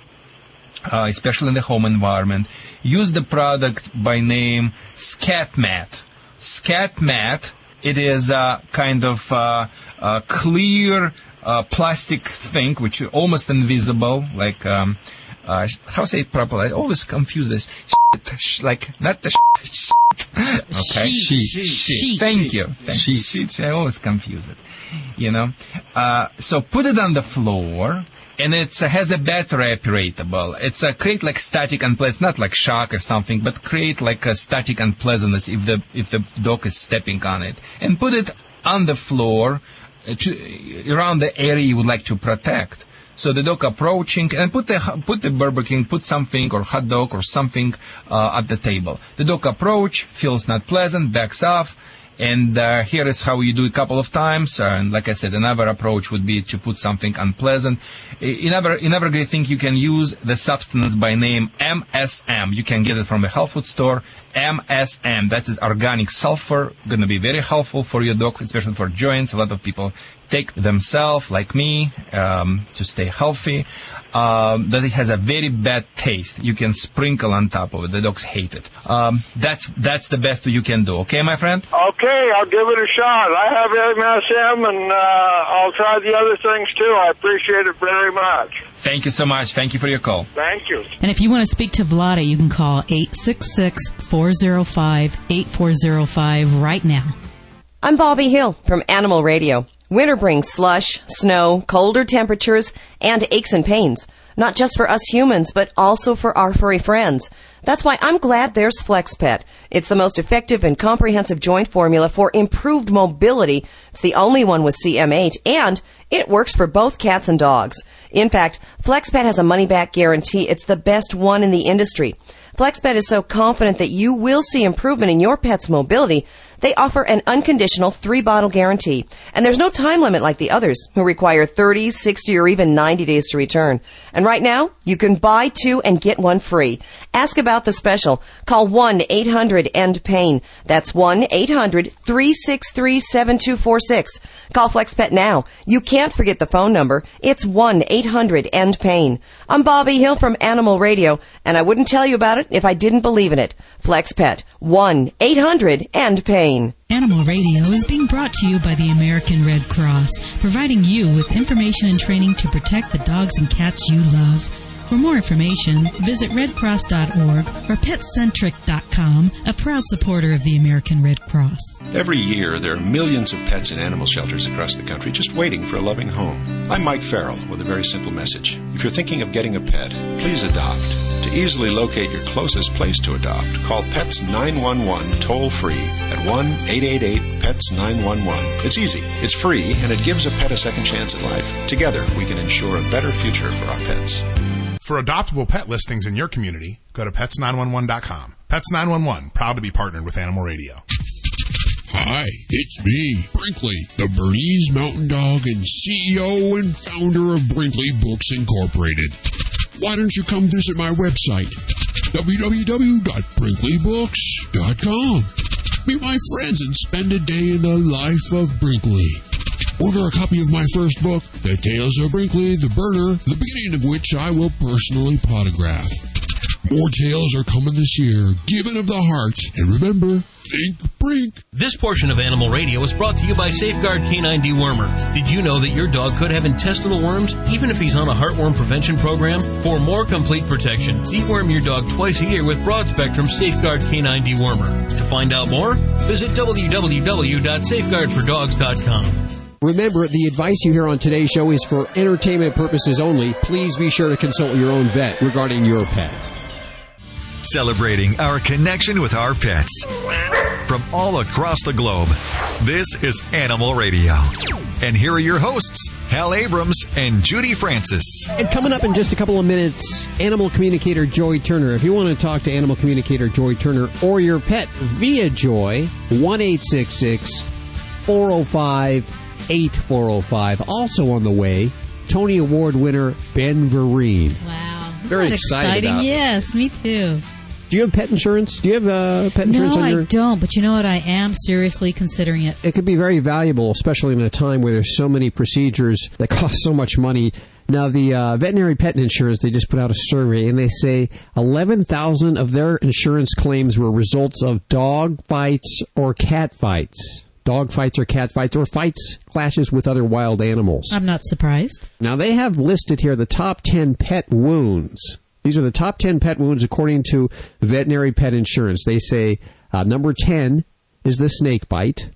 uh, especially in the home environment, use the product by name ScatMat. ScatMat, it is a kind of uh, a clear uh, plastic thing which is almost invisible, like um, uh, how say it properly? I always confuse this. Shit, sh- like not the shit. Okay, Sheet. sheet. Sheet. Sheet. Thank you. Thank you. Sheet. I always confuse it. You know, uh, so put it on the floor and it has a battery operatable. It's a create like static unpleasant, not like shock or something, but create like a static unpleasantness if the if the dog is stepping on it, and put it on the floor uh, around the area you would like to protect. So the dog approaching and put the put the Burger King, put something or hot dog or something uh, at the table. The dog approach feels not pleasant, backs off, and uh, here is how you do it a couple of times. Uh, and like I said, another approach would be to put something unpleasant. In other, in other great thing, you can use the substance by name MSM. You can get it from a health food store. MSM, that is organic sulfur, going to be very helpful for your dog, especially for joints. A lot of people take themselves, like me, um, to stay healthy. Um, that it has a very bad taste. You can sprinkle on top of it. The dogs hate it. Um, that's that's the best you can do. Okay, my friend. Okay, I'll give it a shot. I have MSM, and uh, I'll try the other things too. I appreciate it very much. Thank you so much. Thank you for your call. Thank you. And if you want to speak to Vlada, you can call 866-405-8405 right now. I'm Bobbie Hill from Animal Radio. Winter brings slush, snow, colder temperatures, and aches and pains. Not just for us humans, but also for our furry friends. That's why I'm glad there's FlexPet. It's the most effective and comprehensive joint formula for improved mobility. It's the only one with CM8, and it works for both cats and dogs. In fact, FlexPet has a money back guarantee. It's the best one in the industry. FlexPet is so confident that you will see improvement in your pet's mobility they offer an unconditional three bottle guarantee, and there's no time limit like the others who require 30, 60, or even 90 days to return. And right now, you can buy two and get one free. Ask about the special. Call 1-800-END-PAIN. That's 1-800-363-7246. Call FlexPet now. You can't forget the phone number. It's 1-800-END-PAIN. I'm Bobbie Hill from Animal Radio, and I wouldn't tell you about it if I didn't believe in it. FlexPet. 1-800-END-PAIN. Animal Radio is being brought to you by the American Red Cross, providing you with information and training to protect the dogs and cats you love. For more information, visit redcross.org or petcentric.com, a proud supporter of the American Red Cross. Every year, there are millions of pets in animal shelters across the country just waiting for a loving home. I'm Mike Farrell with a very simple message. If you're thinking of getting a pet, please adopt. To easily locate your closest place to adopt, call Pets 911 toll free at 1 888 PETS 911. It's easy, it's free, and it gives a pet a second chance at life. Together, we can ensure a better future for our pets. For adoptable pet listings in your community, go to pets911.com. Pets 911, proud to be partnered with Animal Radio. Hi, it's me, Brinkley, the Bernese Mountain Dog and CEO and founder of Brinkley Books Incorporated. Why don't you come visit my website, www.brinkley.books.com. Meet my friends and spend a day in the life of Brinkley. Order a copy of my first book, The Tales of Brinkley, the Berner, the beginning of which I will personally potograph. More tales are coming this year, given of the heart. And remember, think Brink. This portion of Animal Radio is brought to you by Safeguard Canine Dewormer. Did you know that your dog could have intestinal worms even if he's on a heartworm prevention program? For more complete protection, deworm your dog twice a year with broad spectrum Safeguard Canine Dewormer. To find out more, visit www.safeguardfordogs.com. Remember, the advice you hear on today's show is for entertainment purposes only. Please be sure to consult your own vet regarding your pet. Celebrating our connection with our pets. From all across the globe, this is Animal Radio. And here are your hosts, Hal Abrams and Judy Francis. And coming up in just a couple of minutes, animal communicator Joy Turner. If you want to talk to animal communicator Joy Turner or your pet via Joy, 1 405 8405. Also on the way, Tony Award winner Ben Vereen. Wow. Very Isn't that excited exciting. Yes, me too. Do you have pet insurance? Do you have uh, pet insurance No, on your I don't. But you know what? I am seriously considering it. it could be very valuable, especially in a time where there's so many procedures that cost so much money. Now, the uh, veterinary pet insurance, they just put out a survey and they say 11,000 of their insurance claims were results of dog fights or cat fights. Dog fights or cat fights or fights, clashes with other wild animals. I'm not surprised. Now, they have listed here the top 10 pet wounds. These are the top 10 pet wounds according to veterinary pet insurance. They say uh, number 10 is the snake bite.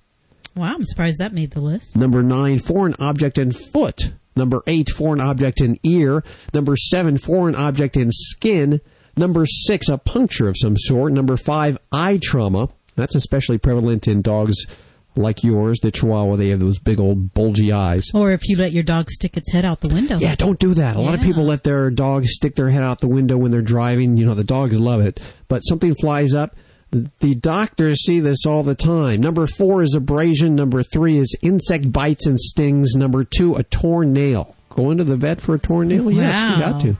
Wow, I'm surprised that made the list. Number nine, foreign object and foot. Number eight, foreign object in ear. Number seven, foreign object in skin. Number six, a puncture of some sort. Number five, eye trauma. That's especially prevalent in dogs like yours, the Chihuahua. They have those big old bulgy eyes. Or if you let your dog stick its head out the window. Yeah, don't do that. A lot of people let their dogs stick their head out the window when they're driving. You know, the dogs love it. But something flies up. The doctors see this all the time. Number four is abrasion. Number three is insect bites and stings. Number two, a torn nail. Going to the vet for a torn nail? Yes, you got to.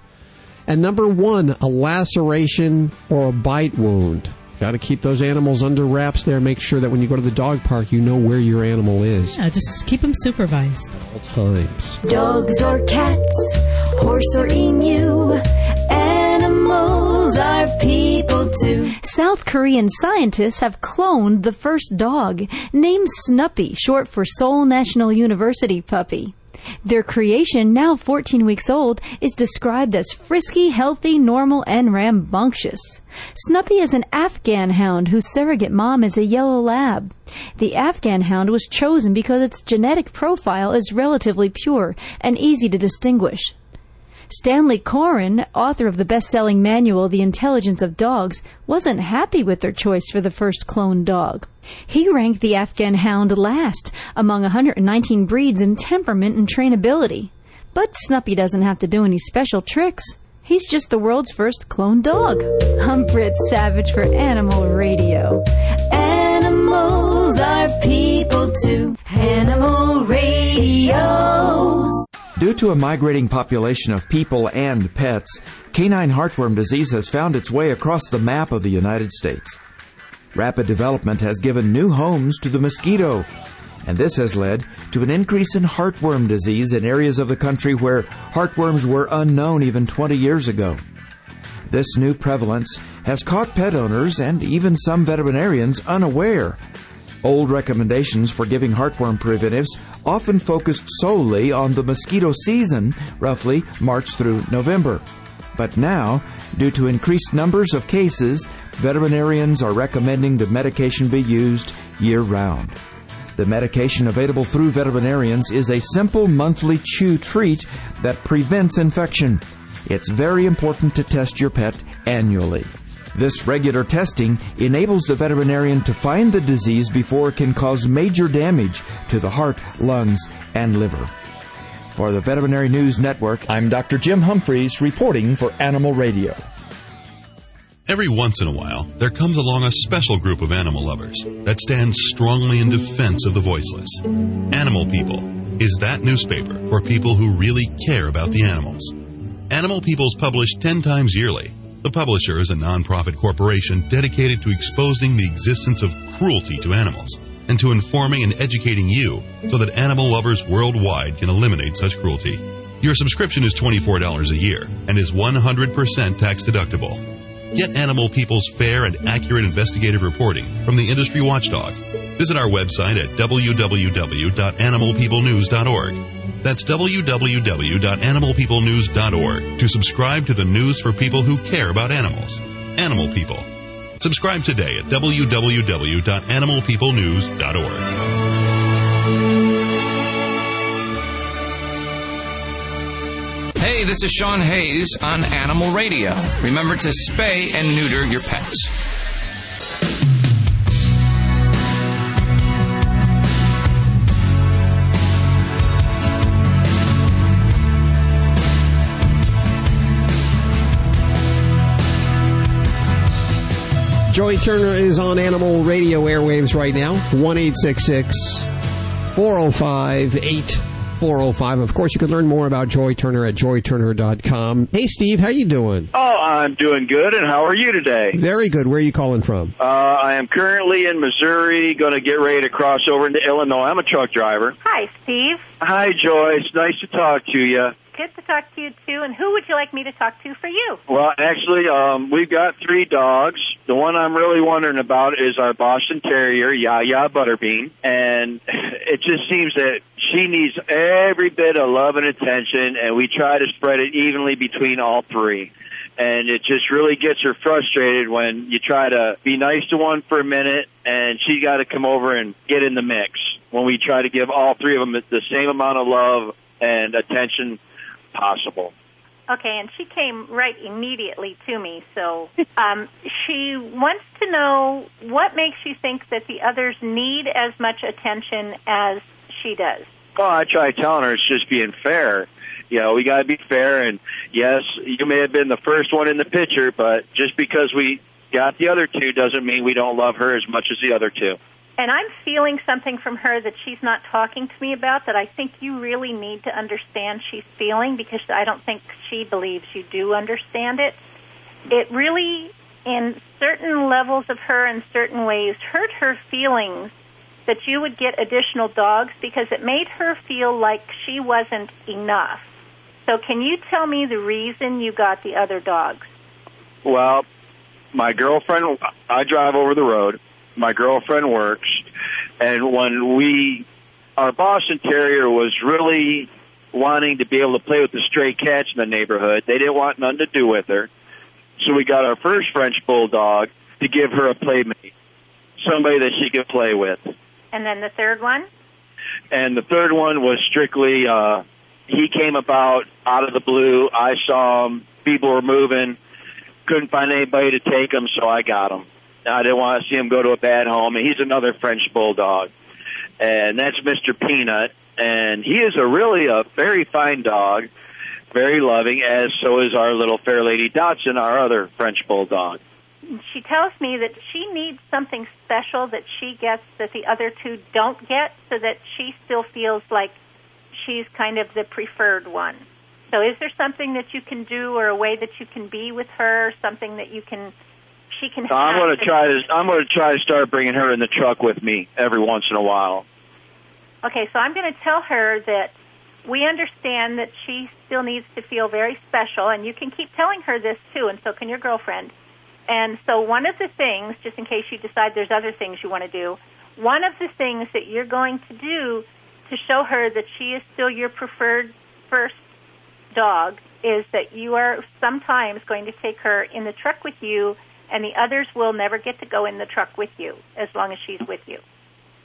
And number one, a laceration or a bite wound. Got to keep those animals under wraps there. Make sure that when you go to the dog park, you know where your animal is Yeah, just keep them supervised. at all times. Dogs or cats, horse or emu, animals are people too. South Korean scientists have cloned the first dog, named Snuppy, short for Seoul National University puppy. Their creation, now 14 weeks old, is described as frisky, healthy, normal, and rambunctious. Snuppy is an Afghan hound whose surrogate mom is a yellow lab. The Afghan hound was chosen because its genetic profile is relatively pure and easy to distinguish. Stanley Coren, author of the best-selling manual The Intelligence of Dogs, wasn't happy with their choice for the first cloned dog. He ranked the Afghan Hound last among 119 breeds in temperament and trainability. But Snuppy doesn't have to do any special tricks. He's just the world's first cloned dog. I'm Britt Savage for Animal Radio. Animals are people too. Animal Radio. Due to a migrating population of people and pets, canine heartworm disease has found its way across the map of the United States. Rapid development has given new homes to the mosquito, and this has led to an increase in heartworm disease in areas of the country where heartworms were unknown even 20 years ago. This new prevalence has caught pet owners and even some veterinarians unaware. Old recommendations for giving heartworm preventives often focused solely on the mosquito season, roughly March through November. But now, due to increased numbers of cases, veterinarians are recommending the medication be used year round. The medication available through veterinarians is a simple monthly chew treat that prevents infection. It's very important to test your pet annually. This regular testing enables the veterinarian to find the disease before it can cause major damage to the heart, lungs, and liver. For the Veterinary News Network, I'm Dr. Jim Humphreys reporting for Animal Radio. Every once in a while, there comes along a special group of animal lovers that stands strongly in defense of the voiceless. Animal People is that newspaper for people who really care about the animals. Animal People's published 10 times yearly. The publisher is a nonprofit corporation dedicated to exposing the existence of cruelty to animals and to informing and educating you so that animal lovers worldwide can eliminate such cruelty. Your subscription is $24 a year and is 100% tax deductible. Get Animal People's fair and accurate investigative reporting from the industry watchdog. Visit our website at www.animalpeoplenews.org. That's www.animalpeoplenews.org to subscribe to the news for people who care about animals. Animal People. Subscribe today at www.animalpeoplenews.org. Hey, this is Sean Hayes on Animal Radio. Remember to spay and neuter your pets. Joy Turner is on Animal Radio airwaves right now. 1 405 8405. Of course, you can learn more about Joy Turner at joyturner.com. Hey, Steve, how you doing? Oh, I'm doing good, and how are you today? Very good. Where are you calling from? Uh, I am currently in Missouri, going to get ready to cross over into Illinois. I'm a truck driver. Hi, Steve. Hi, Joyce. Nice to talk to you. Good to talk to you too. And who would you like me to talk to for you? Well, actually, um, we've got three dogs. The one I'm really wondering about is our Boston Terrier, Yaya Butterbean, and it just seems that she needs every bit of love and attention, and we try to spread it evenly between all three. And it just really gets her frustrated when you try to be nice to one for a minute, and she got to come over and get in the mix when we try to give all three of them the same amount of love and attention possible. Okay, and she came right immediately to me. So um, she wants to know what makes you think that the others need as much attention as she does. Oh, I try telling her it's just being fair. You know, we got to be fair. And yes, you may have been the first one in the picture, but just because we got the other two doesn't mean we don't love her as much as the other two. And I'm feeling something from her that she's not talking to me about that I think you really need to understand she's feeling because I don't think she believes you do understand it. It really, in certain levels of her in certain ways, hurt her feelings that you would get additional dogs because it made her feel like she wasn't enough. So can you tell me the reason you got the other dogs? Well, my girlfriend, I drive over the road. My girlfriend works, and when we, our Boston Terrier was really wanting to be able to play with the stray cats in the neighborhood. They didn't want nothing to do with her, so we got our first French bulldog to give her a playmate, somebody that she could play with. And then the third one? And the third one was strictly, uh, he came about out of the blue. I saw him. People were moving. Couldn't find anybody to take him, so I got him. I didn't want to see him go to a bad home. And he's another French bulldog. And that's Mr. Peanut. And he is a really a very fine dog, very loving, as so is our little fair lady Dotson, our other French bulldog. She tells me that she needs something special that she gets that the other two don't get so that she still feels like she's kind of the preferred one. So is there something that you can do or a way that you can be with her, something that you can she can So I'm going to try to I'm going to try to start bringing her in the truck with me every once in a while. Okay, so I'm going to tell her that we understand that she still needs to feel very special, and you can keep telling her this too, and so can your girlfriend. And so, one of the things, just in case you decide there's other things you want to do, one of the things that you're going to do to show her that she is still your preferred first dog is that you are sometimes going to take her in the truck with you, and the others will never get to go in the truck with you as long as she's with you.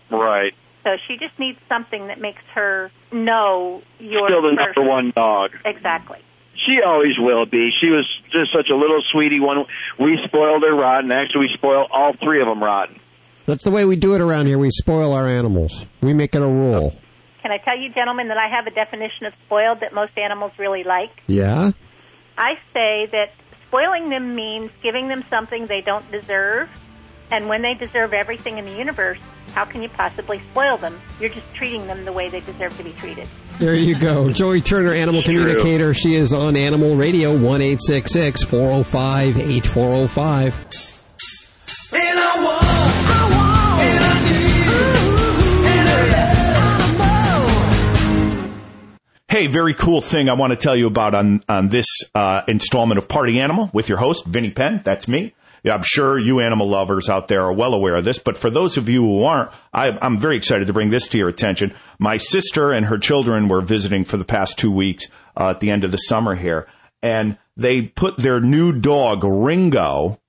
Right. So she just needs something that makes her know you're Still the first. number one dog. Exactly. She always will be. She was just such a little sweetie. One we spoiled her rotten. Actually, we spoiled all three of them rotten. That's the way we do it around here. We spoil our animals. We make it a rule. Can I tell you, gentlemen, that I have a definition of spoiled that most animals really like? Yeah? I say that spoiling them means giving them something they don't deserve, and when they deserve everything in the universe, how can you possibly spoil them? You're just treating them the way they deserve to be treated. There you go. Joy Turner, animal True. communicator. She is on Animal Radio, 1 405 8405. Hey, very cool thing I want to tell you about on, on this uh, installment of Party Animal with your host, Vinnie Penn. That's me. I'm sure you animal lovers out there are well aware of this, but for those of you who aren't, I, I'm very excited to bring this to your attention. My sister and her children were visiting for the past two weeks uh, at the end of the summer here, and they put their new dog, Ringo,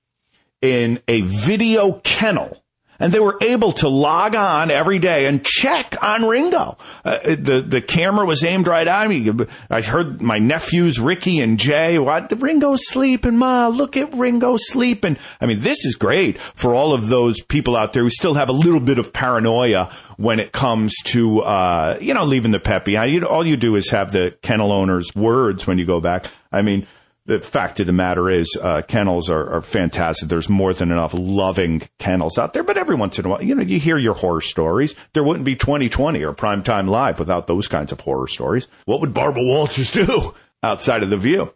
in a video kennel. And they were able to log on every day and check on Ringo. Uh, the the camera was aimed right at me. I heard my nephews Ricky and Jay. What Ringo's sleeping, Ma? Look at Ringo sleeping. I mean, this is great for all of those people out there who still have a little bit of paranoia when it comes to uh, you know leaving the pet behind. All you do is have the kennel owner's words when you go back. I mean the fact of the matter is, uh, kennels are, are, fantastic. There's more than enough loving kennels out there, but every once in a while, you know, you hear your horror stories. There wouldn't be 2020 or Primetime Live without those kinds of horror stories. What would Barbara Walters do outside of the view?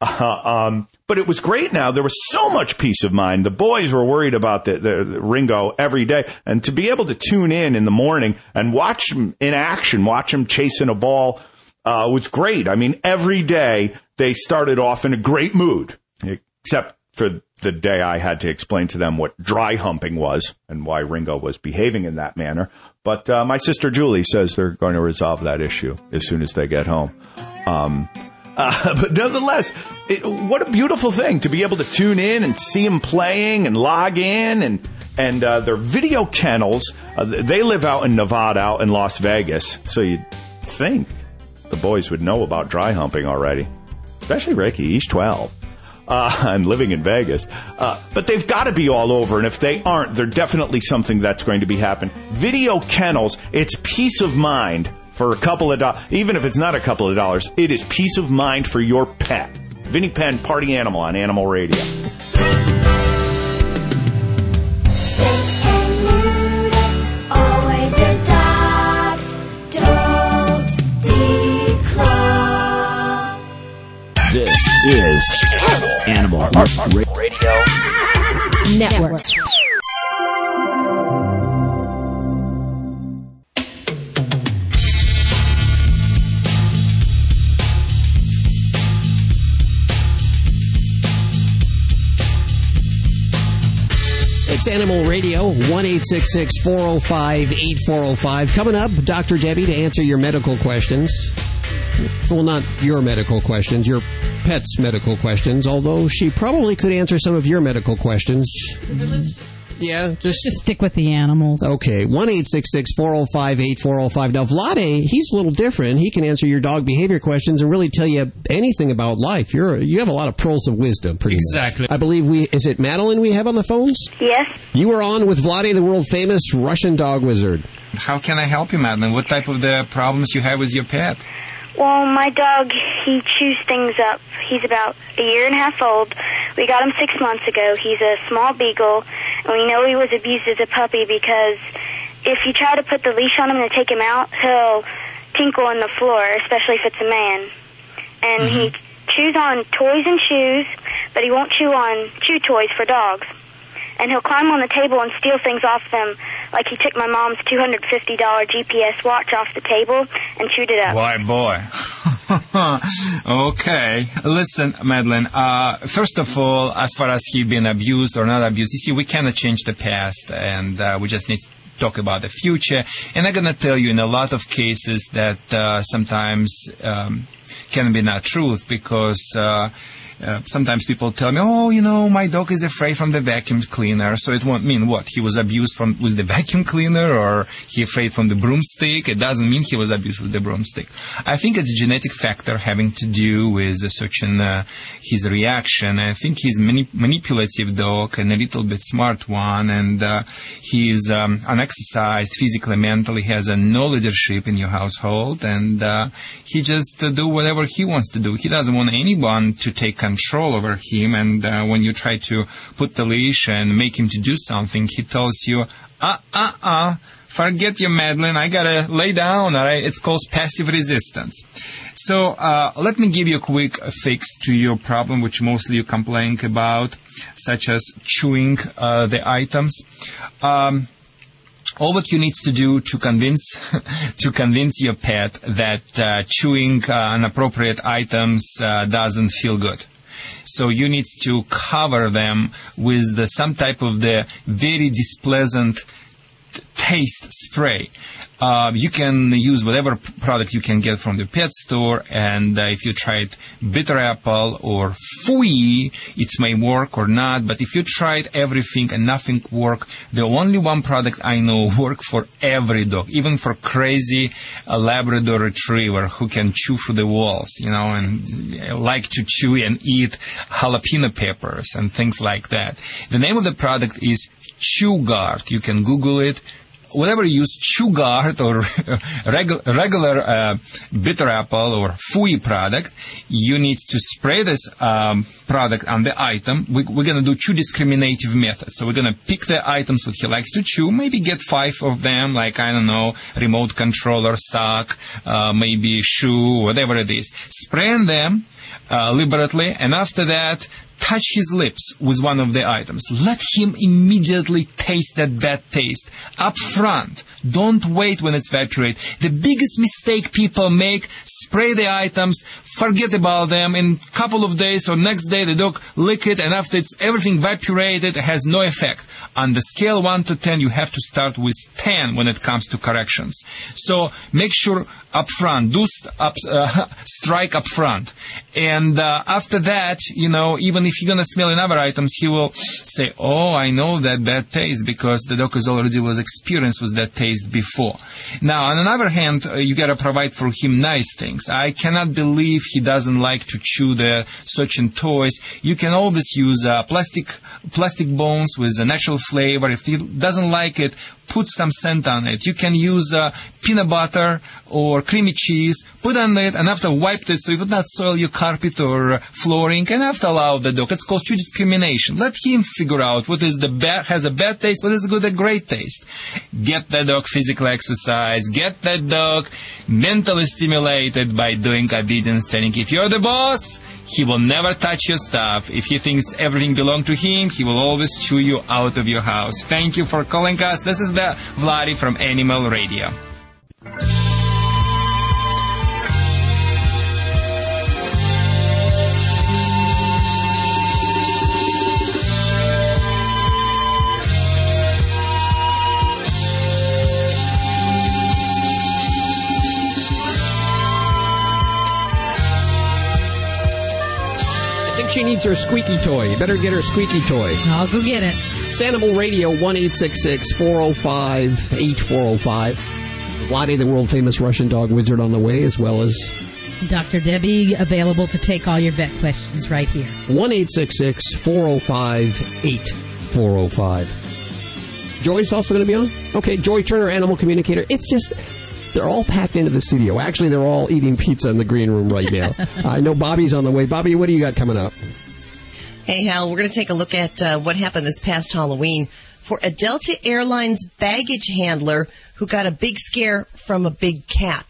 Uh, um, but it was great now. There was so much peace of mind. The boys were worried about the, the, the, Ringo every day. And to be able to tune in in the morning and watch him in action, watch him chasing a ball, uh, was great. I mean, every day they started off in a great mood, except for the day I had to explain to them what dry humping was and why Ringo was behaving in that manner. But uh, my sister Julie says they're going to resolve that issue as soon as they get home. Um, uh, but nonetheless, it, what a beautiful thing to be able to tune in and see them playing and log in and and uh, their video kennels. Uh, they live out in Nevada, out in Las Vegas, so you'd think the boys would know about dry humping already, especially Ricky. He's 12 uh, and living in Vegas. Uh, but they've got to be all over, and if they aren't, they're definitely something that's going to be happening. Video kennels, it's peace of mind for a couple of dollars. Even if it's not a couple of dollars, it is peace of mind for your pet. Vinnie Penn, Party Animal on Animal Radio. Is Animal Radio Network. It's Animal Radio, 1 405 8405. Coming up, Dr. Debbie to answer your medical questions. Well, not your medical questions, your pet's medical questions, although she probably could answer some of your medical questions. Yeah, just just stick with the animals. Okay, one eight six six four zero five eight four zero five. Now, Vlade, he's a little different. He can answer your dog behavior questions and really tell you anything about life. You're you have a lot of pearls of wisdom, pretty Exactly. much. I believe we is it Madeline we have on the phones. Yes. You are on with Vlade, the world famous Russian dog wizard. How can I help you, Madeline? What type of the problems you have with your pet? Well, my dog, he chews things up. He's about a year and a half old. We got him six months ago. He's a small beagle, and we know he was abused as a puppy because if you try to put the leash on him to take him out, he'll tinkle on the floor, especially if it's a man. And he mm-hmm. chews on toys and shoes, but he won't chew on chew toys for dogs. And he'll climb on the table and steal things off them, like he took my mom's $250 GPS watch off the table and chewed it up. Why, boy. okay. Listen, Madeline, uh, first of all, as far as he been abused or not abused, you see, we cannot change the past and uh, we just need to talk about the future. And I'm going to tell you in a lot of cases that uh, sometimes um, can be not truth because uh, sometimes people tell me, "Oh, you know, my dog is afraid from the vacuum cleaner." So it won't mean what he was abused from with the vacuum cleaner, or he afraid from the broomstick. It doesn't mean he was abused with the broomstick. I think it's a genetic factor having to do with such an uh, his reaction. I think he's mani- manipulative dog and a little bit smart one, and uh, he's um, unexercised physically, mentally. He has a no leadership in your household, and uh, he just uh, do whatever he wants to do. He doesn't want anyone to take control over him. And uh, when you try to put the leash and make him to do something, he tells you, "Uh, uh, uh." Forget your Madeline. I gotta lay down. All right, it's called passive resistance. So uh, let me give you a quick fix to your problem, which mostly you complain about, such as chewing uh, the items. Um, all what you need to do to convince to convince your pet that uh, chewing uh, inappropriate items uh, doesn't feel good. So you need to cover them with the, some type of the very displeasant taste spray. Uh, you can use whatever product you can get from the pet store, and uh, if you tried bitter apple or Fooey, it may work or not. But if you tried everything and nothing worked, the only one product I know work for every dog, even for crazy uh, Labrador Retriever who can chew through the walls, you know, and uh, like to chew and eat jalapeno peppers and things like that. The name of the product is ChewGuard. You can Google it whenever you use ChewGuard or regu- regular uh, bitter apple or Fooey product, you need to spray this um, product on the item. We, we're going to do two discriminative methods. So we're going to pick the items that he likes to chew, maybe get five of them, like, I don't know, remote controller, sock, uh, maybe shoe, whatever it is. Spray on them uh, liberally, and after that, touch his lips with one of the items. Let him immediately taste that bad taste up front. Don't wait when it's evaporate. The biggest mistake people make, spray the items, forget about them. In a couple of days or next day, the dog lick it, and after it's everything evaporated, it has no effect. On the scale 1 to 10, you have to start with 10 when it comes to corrections. So make sure up front, do st- up, uh, strike up front. And uh, after that, you know, even if you're gonna smell in other items, he will say, "Oh, I know that bad taste because the has already was experienced with that taste before." Now, on the other hand, uh, you gotta provide for him nice things. I cannot believe he doesn't like to chew the certain toys. You can always use uh, plastic plastic bones with a natural flavor. If he doesn't like it, put some scent on it. You can use uh, peanut butter or creamy cheese, put on it, and after wiped it so it would not soil your carpet or uh, flooring, and after allow the dog. It's called true discrimination. Let him figure out what is the bad, has a bad taste, what is good, a great taste. Get the dog physical exercise. Get that dog mentally stimulated by doing obedience training. If you're the boss, he will never touch your stuff. If he thinks everything belongs to him, he will always chew you out of your house. Thank you for calling us. This is the Vladi from Animal Radio. She needs her squeaky toy. You better get her squeaky toy. I'll go get it. It's Animal Radio, 1 405 8405. Vladi, the world famous Russian dog wizard, on the way, as well as Dr. Debbie available to take all your vet questions right here. 1 405 8405. Joy's also going to be on? Okay, Joy Turner, animal communicator. It's just, they're all packed into the studio. Actually, they're all eating pizza in the green room right now. I know Bobbie's on the way. Bobbie, what do you got coming up? Hey, Hal, we're going to take a look at uh, what happened this past Halloween for a Delta Airlines baggage handler who got a big scare from a big cat.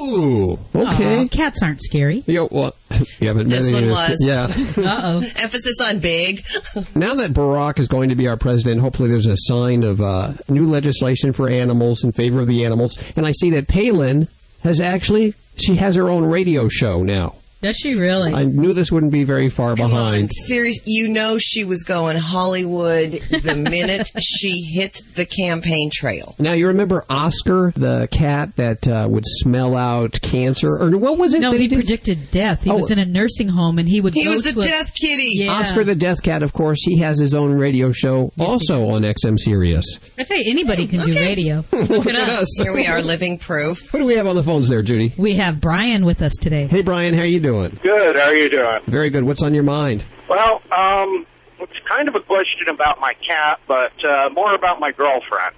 Ooh, okay. Aw, cats aren't scary. Yeah, well, you haven't met This any one of this- was. Yeah. Uh-oh. Emphasis on big. now that Barack is going to be our president, hopefully there's a sign of uh, new legislation for animals in favor of the animals. And I see that Palin has actually she has her own radio show now. Does she really? I knew this wouldn't be very far behind. Serious, you know she was going Hollywood the minute she hit the campaign trail. Now you remember Oscar, the cat that uh, would smell out cancer, or what was it? No, that he, did? predicted death. He Oh. was in a nursing home, and he would. He go was the to a- death kitty. Yeah. Oscar the Death Cat, of course, he has his own radio show also on XM Sirius. I tell you, anybody can do radio. Look, at us. Here we are, living proof. Who do we have on the phones there, Judy? We have Brian with us today. Hey, Brian, how you doing? Good. How are you doing? Very good. What's on your mind? Well, um, it's kind of a question about my cat, but uh, more about my girlfriend.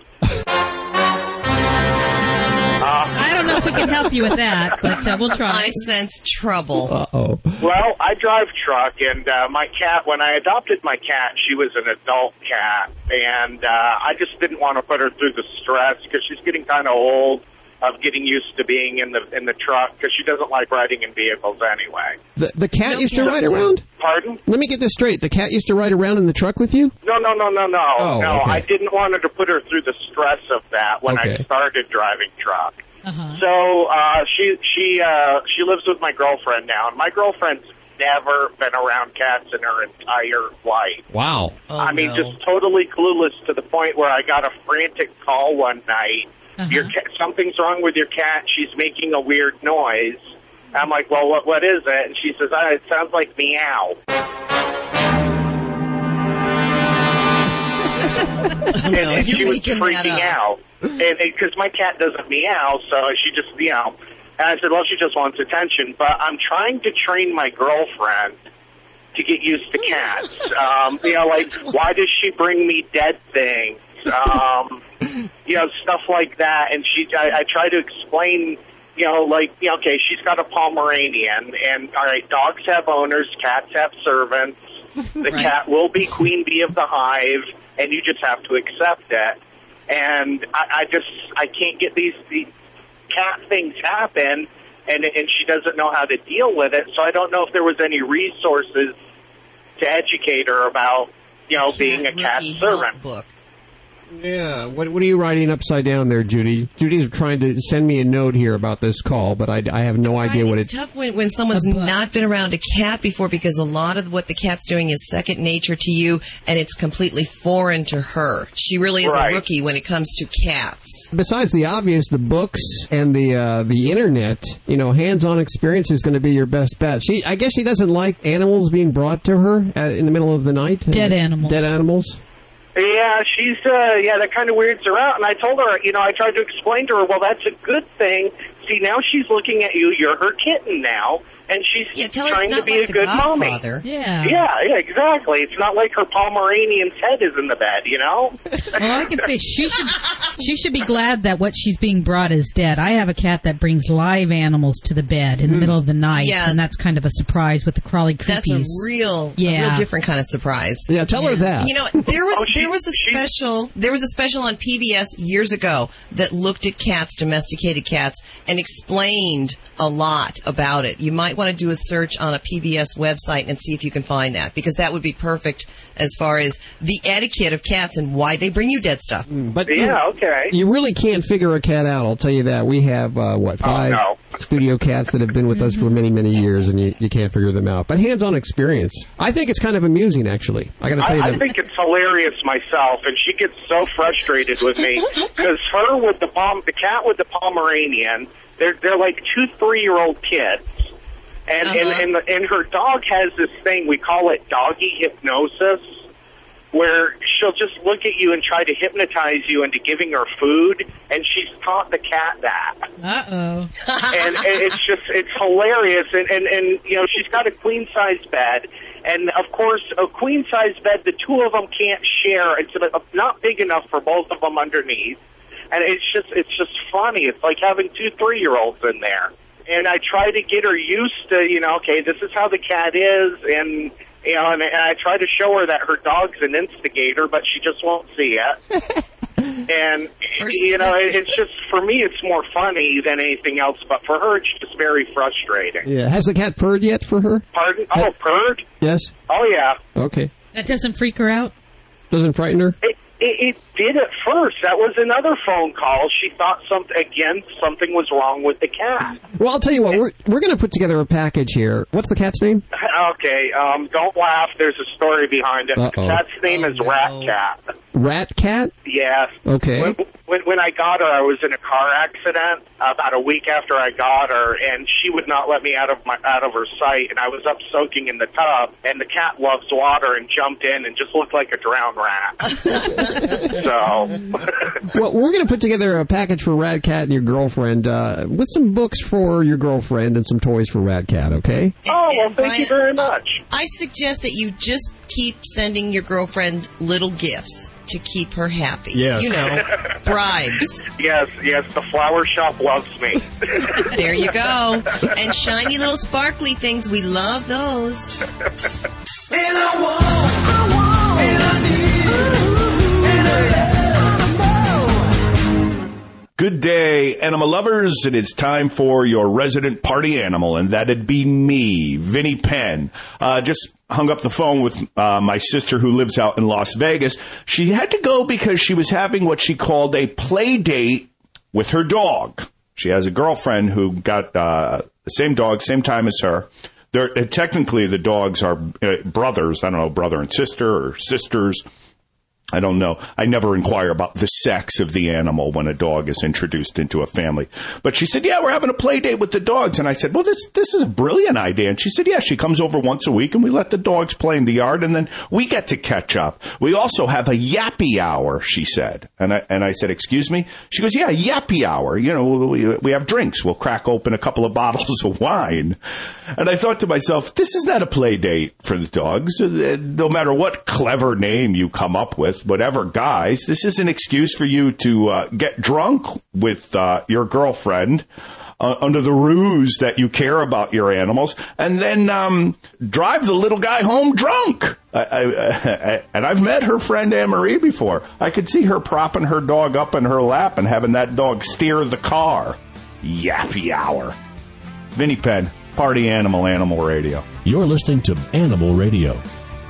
I don't know if we can help you with that, but uh, we'll try. I sense trouble. Uh oh. Well, I drive truck, and uh, my cat. When I adopted my cat, she was an adult cat, and uh, I just didn't want to put her through the stress because she's getting kind of old of getting used to being in the in the truck because she doesn't like riding in vehicles anyway. The, the cat used to ride around? Pardon? Let me get this straight. The cat used to ride around in the truck with you? No, no, no, no, no. Oh, no, okay. I didn't want her to put her through the stress of that when I started driving truck. Uh-huh. So uh, she she uh, she lives with my girlfriend now, and my girlfriend's never been around cats in her entire life. Wow. I mean, just totally clueless to the point where I got a frantic call one night. Your cat, something's wrong with your cat. She's making a weird noise. I'm like, well, what what is it? And she says, ah, it sounds like meow. and, and she was freaking out, and because my cat doesn't meow, so she just you know. And I said, well, she just wants attention. But I'm trying to train my girlfriend to get used to cats. Um, you know, like why does she bring me dead things? Um, you know, stuff like that. And she, I, I try to explain. You know, like, you know, okay, she's got a Pomeranian, and all right, dogs have owners, cats have servants. The Right. cat will be queen bee of the hive, and you just have to accept it. And I, I just, I can't get these, these cat things happen, and and she doesn't know how to deal with it. So I don't know if there was any resources to educate her about, you know, being a cat servant. book. Yeah. What, what are you writing upside down there, Judy? Judy's trying to send me a note here about this call, but I, I have no idea what it's it. tough when, when someone's not been around a cat before because a lot of what the cat's doing is second nature to you and it's completely foreign to her. She really is Right. a rookie when it comes to cats. Besides the obvious, the books and the uh, the internet, you know, hands-on experience is going to be your best bet. She, I guess, she doesn't like animals being brought to her uh, in the middle of the night. Dead animals. Dead animals. Yeah, she's uh yeah, that kind of weirds her out. And I told her, you know, I tried to explain to her, well, that's a good thing. See, now she's looking at you. You're her kitten now, and she's tell trying it's to be like a good Godfather. mommy. Yeah. Yeah, yeah, exactly. It's not like her Pomeranian's head is in the bed, you know. Well, I can say she should she should be glad that what she's being brought is dead. I have a cat that brings live animals to the bed in the mm. middle of the night, Yeah. and that's kind of a surprise with the crawly creepies. That's a real, Yeah. a real different kind of surprise. Yeah, tell her that. You know, there was Oh, she- there was a special there was a special on PBS years ago that looked at cats, domesticated cats, and explained a lot about it. You might want to do a search on a PBS website and see if you can find that because that would be perfect as far as the etiquette of cats and why they bring you dead stuff. But Yeah, okay. You really can't figure a cat out. I'll tell you that. We have uh, what five no. studio cats that have been with us for many, many years, and you, you can't figure them out. But hands-on experience, I think it's kind of amusing. Actually, I got to tell I, you I that. think it's hilarious myself, and she gets so frustrated with me because her with the pom- the cat with the Pomeranian, they're they're like two three year old kids, and Uh-huh. and and, the, and her dog has this thing we call it doggy hypnosis, where she'll just look at you and try to hypnotize you into giving her food, and she's taught the cat that Uh oh. and, and it's just it's hilarious and, and and you know she's got a queen size bed and of course a queen size bed the two of them can't share it's not big enough for both of them underneath and it's just it's just funny it's like having two three year olds in there and i try to get her used to you know okay this is how the cat is and you know and, and i try to show her that her dog's an instigator but she just won't see it and you know, it- it's just for me, it's more funny than anything else. But for her, it's just very frustrating. yeah, has the cat purred yet for her? Pardon? Oh, purred? Yes. Oh yeah. Okay. That doesn't freak her out. Doesn't frighten her. It, it, it did at first. That was another phone call. She thought something again. Something was wrong with the cat. Well, I'll tell you what. We're we're going to put together a package here. What's the cat's name? Okay, um, don't laugh. There's a story behind it. Uh-oh. The cat's name is Rat Cat. Rat cat. Yes. Okay. When, when when I got her, I was in a car accident about a week after I got her, and she would not let me out of my out of her sight. And I was up soaking in the tub, and the cat loves water and jumped in and just looked like a drowned rat. so Well, we're going to put together a package for Rat Cat and your girlfriend uh, with some books for your girlfriend and some toys for Rat Cat, Okay. Oh, well, thank you very much. I suggest that you just keep sending your girlfriend little gifts to keep her happy. Yes. You know, bribes. yes, yes, the flower shop loves me. There you go. And shiny little sparkly things. We love those. Good day, animal lovers. It is time for your resident party animal, and that'd be me, Vinnie Penn. Uh, just hung up the phone with uh, my sister who lives out in Las Vegas. She had to go because she was having what she called a play date with her dog. She has a girlfriend who got uh, the same dog, same time as her. They're, uh, technically, the dogs are uh, brothers. I don't know, brother and sister or sisters. I don't know. I never inquire about the sex of the animal when a dog is introduced into a family. But she said, "Yeah, we're having a play date with the dogs." And I said, "Well, this this is a brilliant idea." And she said, "Yeah, she comes over once a week and we let the dogs play in the yard and then we get to catch up. We also have a yappy hour," she said. And I and I said, "Excuse me?" She goes, "Yeah, yappy hour. You know, we we have drinks. We'll crack open a couple of bottles of wine." And I thought to myself, "This is not a play date for the dogs. Uh, No matter what clever name you come up with, whatever, guys, this is an excuse for you to uh, get drunk with uh, your girlfriend. Uh, under the ruse that you care about your animals, and then um, drive the little guy home drunk. I, I, I, and I've met her friend Anne Marie before. I could see her propping her dog up in her lap and having that dog steer the car. Yappy hour. Vinnie Penn, Party Animal Animal Radio. You're listening to Animal Radio.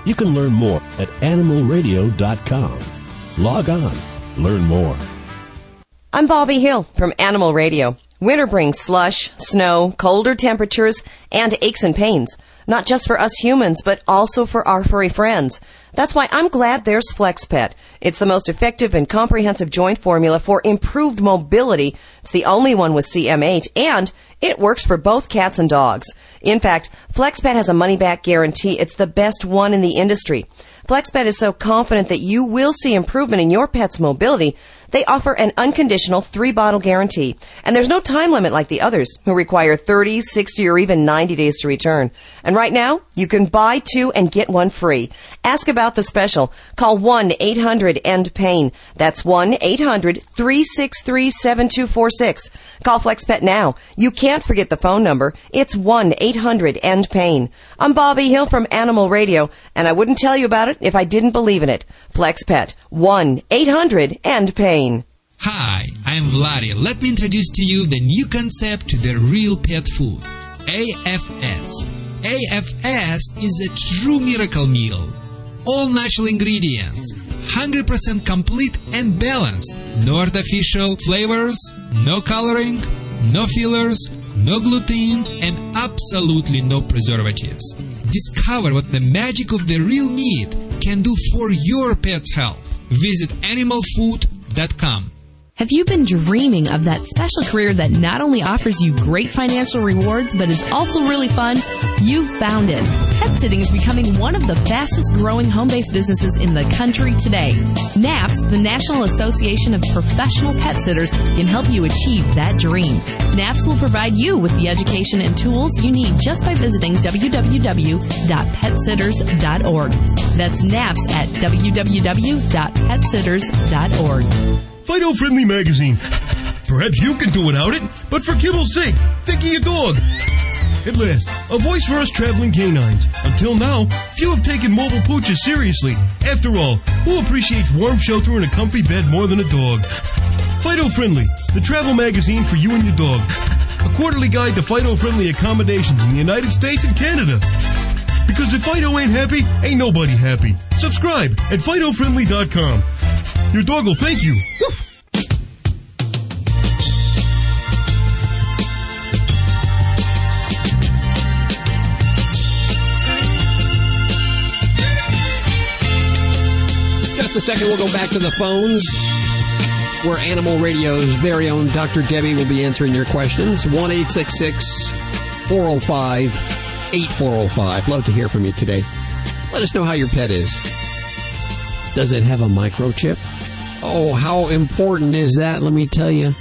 You can learn more at animalradio.com. Log on Learn more. I'm Bobbie Hill from Animal Radio. Winter brings slush, snow, colder temperatures, and aches and pains. Not just for us humans, but also for our furry friends. That's why I'm glad there's FlexPet. It's the most effective and comprehensive joint formula for improved mobility. It's the only one with CM8, and it works for both cats and dogs. In fact, FlexPet has a money back guarantee. It's the best one in the industry. FlexPet is so confident that you will see improvement in your pet's mobility they offer an unconditional three bottle guarantee, and there's no time limit like the others who require 30, 60, or even 90 days to return. And right now, you can buy two and get one free. Ask about the special. Call 1-800-END-PAIN. That's 1-800-363-7246. Call FlexPet now. You can't forget the phone number. It's 1-800-END-PAIN. I'm Bobbie Hill from Animal Radio, and I wouldn't tell you about it if I didn't believe in it. FlexPet. 1-800-END-PAIN. Hi, I'm Vladi. Let me introduce to you the new concept to the real pet food AFS. AFS is a true miracle meal. All natural ingredients, 100% complete and balanced. No artificial flavors, no coloring, no fillers, no gluten, and absolutely no preservatives. Discover what the magic of the real meat can do for your pet's health. Visit animalfood.com. Have you been dreaming of that special career that not only offers you great financial rewards, but is also really fun? You've found it. Pet sitting is becoming one of the fastest growing home based businesses in the country today. NAPS, the National Association of Professional Pet Sitters, can help you achieve that dream. NAPS will provide you with the education and tools you need just by visiting www.petsitters.org. That's NAPS at www.petsitters.org. Fido Friendly Magazine. Perhaps you can do without it, but for kibble's sake, think of your dog. At last, a voice for us traveling canines. Until now, few have taken mobile pooches seriously. After all, who appreciates warm shelter and a comfy bed more than a dog? Fido Friendly, the travel magazine for you and your dog. A quarterly guide to Fido friendly accommodations in the United States and Canada. Because if Fido ain't happy, ain't nobody happy. Subscribe at FidoFriendly.com. Your dog will thank you. Just a second, we'll go back to the phones where Animal Radio's very own Dr. Debbie will be answering your questions. 1 405 8405. Love to hear from you today. Let us know how your pet is. Does it have a microchip? Oh, how important is that? Let me tell you.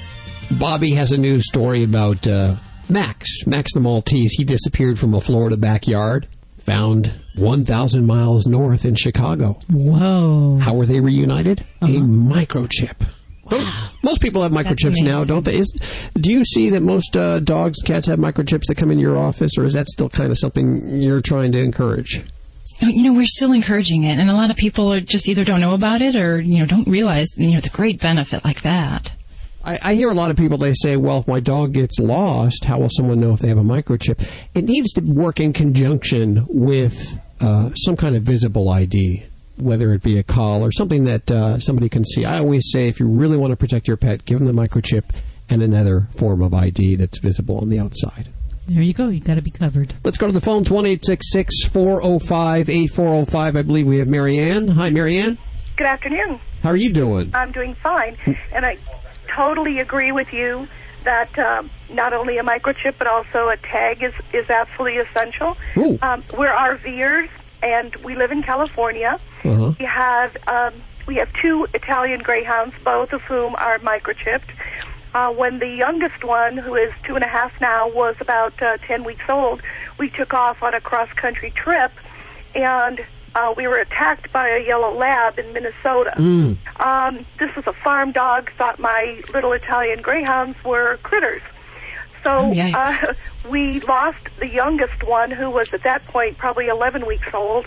Bobbie has a news story about uh, Max. Max the Maltese. He disappeared from a Florida backyard, found 1,000 miles north in Chicago. Whoa. How were they reunited? A microchip. Don't- Most people have microchips now, don't they? Is, do you see that most uh, dogs, cats have microchips that come in your office, or is that still kind of something you're trying to encourage? You know, we're still encouraging it, and a lot of people are just either don't know about it or you know don't realize you know the great benefit like that. I, I hear a lot of people, they say, well, if my dog gets lost, how will someone know if they have a microchip? It needs to work in conjunction with uh, some kind of visible ID, whether it be a call or something that uh, somebody can see. I always say if you really want to protect your pet, give them the microchip and another form of ID that's visible on the outside. There you go. You've got to be covered. Let's go to the phones, 1 405 8405. I believe we have Marianne. Hi, Marianne. Good afternoon. How are you doing? I'm doing fine, and I totally agree with you that um, not only a microchip but also a tag is is absolutely essential. Um, we're RVers, and we live in California. Uh-huh. We have um, we have two Italian greyhounds, both of whom are microchipped. Uh, when the youngest one, who is two and a half now, was about uh, ten weeks old, we took off on a cross country trip, and uh, we were attacked by a yellow lab in Minnesota. Mm. Um, this was a farm dog. Thought my little Italian greyhounds were critters. So Oh, uh, we lost the youngest one, who was at that point probably 11 weeks old,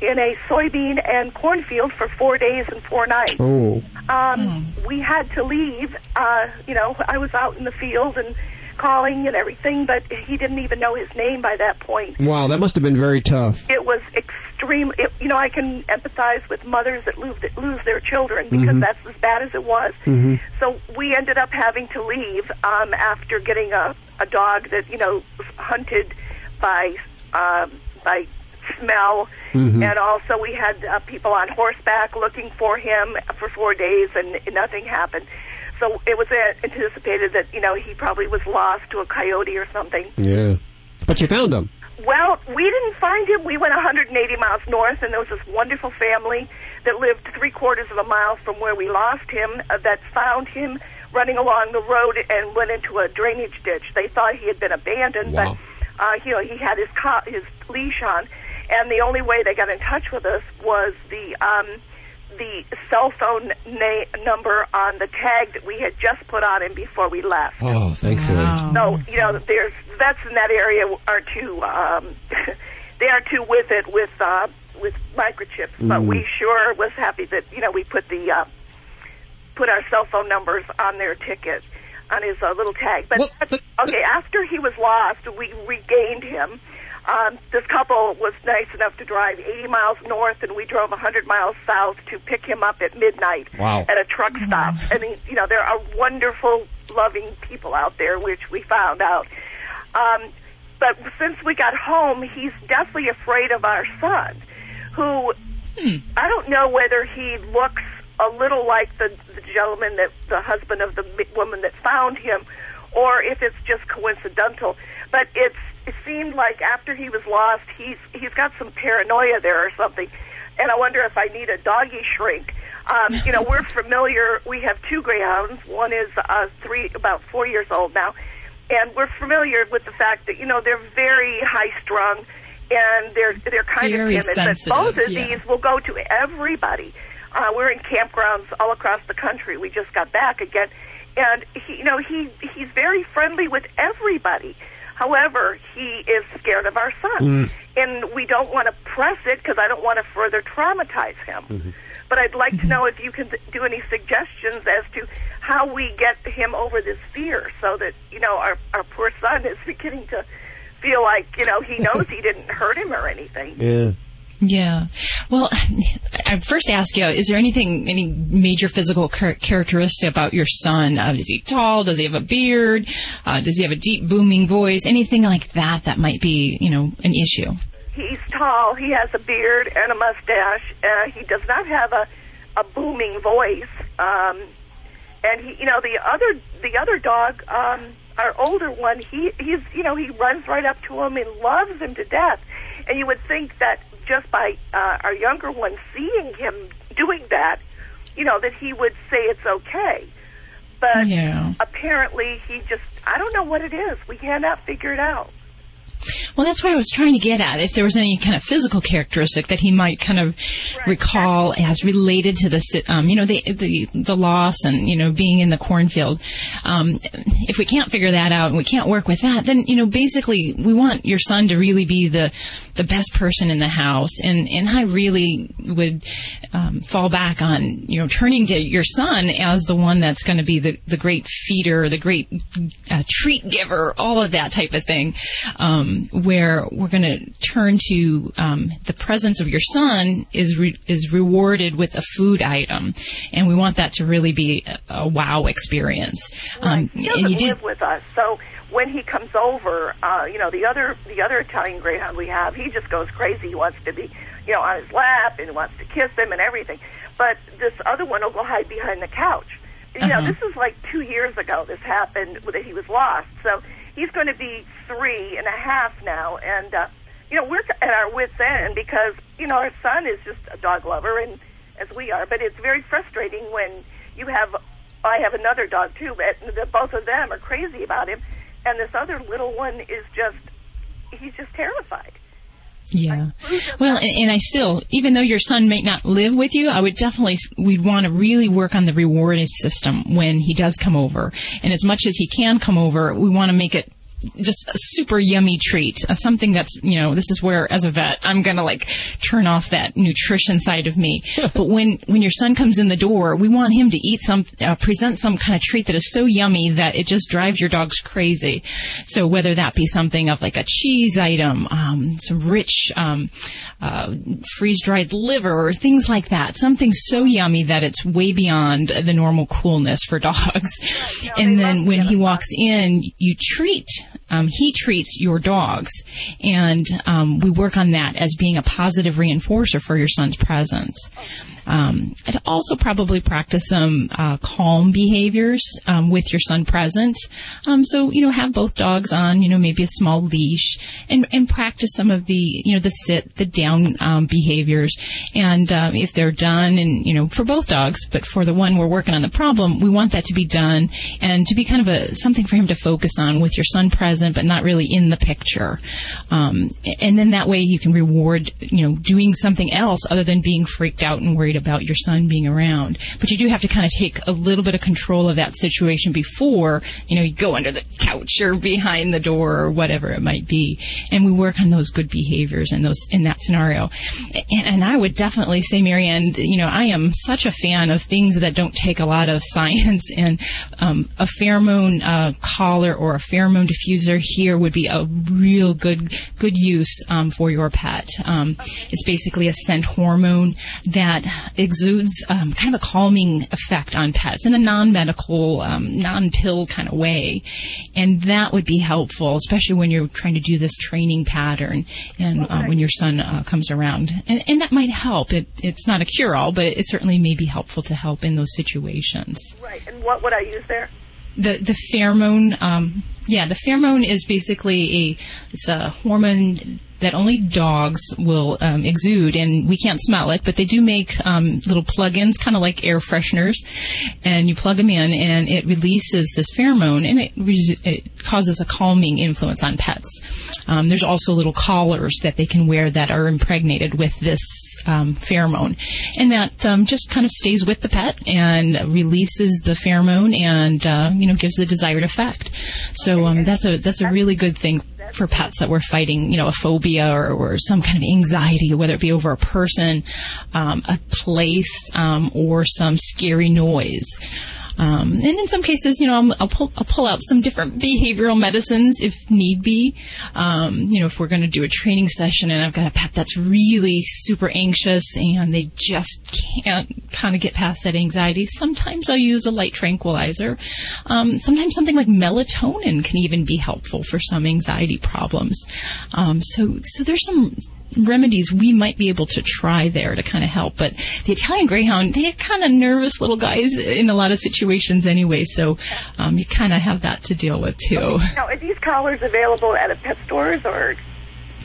in a soybean and cornfield for four days and four nights. Oh. Um, We had to leave. Uh, you know, I was out in the field and calling and everything, but he didn't even know his name by that point. Wow, that must have been very tough. It was extreme. It, you know, I can empathize with mothers that lose that lose their children because Mhm. that's as bad as it was. Mhm. So we ended up having to leave um, after getting a a dog that you know was hunted by um, by smell, Mhm. and also we had uh, people on horseback looking for him for four days, and nothing happened. So it was uh, anticipated that you know he probably was lost to a coyote or something. Yeah. But you found him. Well, we didn't find him. We went 180 miles north, and there was this wonderful family that lived three quarters of a mile from where we lost him uh, that found him running along the road and went into a drainage ditch. They thought he had been abandoned, Wow. but uh, you know he had his co- his leash on, and the only way they got in touch with us was the um, the cell phone na- number on the tag that we had just put on him before we left. Oh, thankfully. So you know, there's vets in that area are too um, they are too with it with uh, with microchips. But Mm. we sure was happy that you know we put the uh, put our cell phone numbers on their ticket on his uh, little tag. But, okay, after he was lost, we regained him. Um, this couple was nice enough to drive 80 miles north, and we drove 100 miles south to pick him up at midnight Wow. at a truck stop. I mean, you know, there are wonderful, loving people out there, which we found out. Um, but since we got home, he's deathly afraid of our son, who I don't know whether he looks a little like the, the gentleman that the husband of the woman that found him, or if it's just coincidental. But it's it seemed like after he was lost, he's he's got some paranoia there or something, and I wonder if I need a doggy shrink. Um, you know, we're familiar. We have two greyhounds. One is uh, three, about four years old now, and we're familiar with the fact that you know they're very high strung, and they're they're kind Very of timid. sensitive, but both of yeah. these will go to everybody. Uh, we're in campgrounds all across the country. We just got back again, and he, you know, he he's very friendly with everybody. However, he is scared of our son, Mm. and we don't want to press it because I don't want to further traumatize him. But I'd like to know if you can do any suggestions as to how we get him over this fear, so that you know our our poor son is beginning to feel like you know he knows he didn't hurt him or anything. Yeah. Yeah. Well, I first ask you, is there anything, any major physical char- characteristic about your son? Uh, is he tall? Does he have a beard? Uh, does he have a deep booming voice? Anything like that that might be, you know, an issue? He's tall. He has a beard and a mustache. Uh, he does not have a a booming voice. Um, and he, you know, the other the other dog, um, our older one, he he's you know he runs right up to him and loves him to death. And you would think that just by uh, our younger one seeing him doing that, you know, that he would say it's okay. But Yeah. apparently he just I don't know what it is. We cannot figure it out. Well, that's what I was trying to get at. If there was any kind of physical characteristic that he might kind of recall as related to the, um, you know, the, the the loss and you know being in the cornfield. Um, if we can't figure that out and we can't work with that, then you know basically we want your son to really be the the best person in the house. And and I really would um, fall back on you know turning to your son as the one that's going to be the the great feeder, the great uh, treat giver, all of that type of thing. Um, where we're going to turn to um, the presence of your son is re- is rewarded with a food item, and we want that to really be a, a wow experience. Um, He and doesn't did live with us, so when he comes over, uh, you know, the other the other Italian Greyhound we have, he just goes crazy. He wants to be, you know, on his lap and he wants to kiss him and everything. But this other one will go hide behind the couch. You know, Uh-huh. this is like two years ago. This happened that he was lost. So he's going to be three and a half now, and uh, you know, we're at our wits' end because you know our son is just a dog lover, and as we are. But it's very frustrating when you have. I have another dog too, but the, both of them are crazy about him, and this other little one is just. He's just terrified. Yeah. Well, and, and I still, even though your son may not live with you, I would definitely, we'd want to really work on the reward system when he does come over. And as much as he can come over, we want to make it just a super yummy treat, uh, something that's, you know, this is where as a vet, I'm going to like turn off that nutrition side of me. but when, when your son comes in the door, we want him to eat some, uh, present some kind of treat that is so yummy that it just drives your dogs crazy. So whether that be something of like a cheese item, um, some rich, um, uh, freeze dried liver or things like that, something so yummy that it's way beyond the normal coolness for dogs. and then when he walks in, you treat um, he treats your dogs, and um, we work on that as being a positive reinforcer for your son's presence. Um, I'd also probably practice some uh, calm behaviors um, with your son present. Um, so you know, have both dogs on, you know, maybe a small leash, and and practice some of the you know the sit, the down um, behaviors. And uh, if they're done, and you know, for both dogs, but for the one we're working on the problem, we want that to be done and to be kind of a something for him to focus on with your son present, but not really in the picture. Um, and then that way you can reward you know doing something else other than being freaked out and worried about your son being around. But you do have to kind of take a little bit of control of that situation before, you know, you go under the couch or behind the door or whatever it might be. And we work on those good behaviors in those, in that scenario. And, and I would definitely say, Marianne, you know, I am such a fan of things that don't take a lot of science and, um, a pheromone, uh, collar or a pheromone diffuser here would be a real good, good use, um, for your pet. Um, it's basically a scent hormone that exudes um, kind of a calming effect on pets in a non-medical, um, non-pill kind of way, and that would be helpful, especially when you're trying to do this training pattern and uh, when your son uh, comes around, and, and that might help. It, it's not a cure-all, but it certainly may be helpful to help in those situations. Right. And what would I use there? The the pheromone, um, yeah, the pheromone is basically a it's a hormone that only dogs will um, exude, and we can't smell it, but they do make um, little plug-ins, kind of like air fresheners, and you plug them in, and it releases this pheromone, and it, it causes a calming influence on pets. Um, there's also little collars that they can wear that are impregnated with this um, pheromone, and that um, just kind of stays with the pet and releases the pheromone, and uh, you know gives the desired effect. So um, that's a that's a really good thing for pets that were fighting, you know, a phobia or, or some kind of anxiety, whether it be over a person, um, a place, um, or some scary noise. Um, and in some cases, you know, I'll, I'll, pull, I'll pull out some different behavioral medicines if need be. Um, you know, if we're going to do a training session and I've got a pet that's really super anxious and they just can't kind of get past that anxiety, sometimes I'll use a light tranquilizer. Um, sometimes something like melatonin can even be helpful for some anxiety problems. Um, so, so there's some remedies we might be able to try there to kind of help. But the Italian Greyhound, they're kind of nervous little guys in a lot of situations anyway, so um, you kind of have that to deal with too. Okay. Now, are these collars available at a pet stores or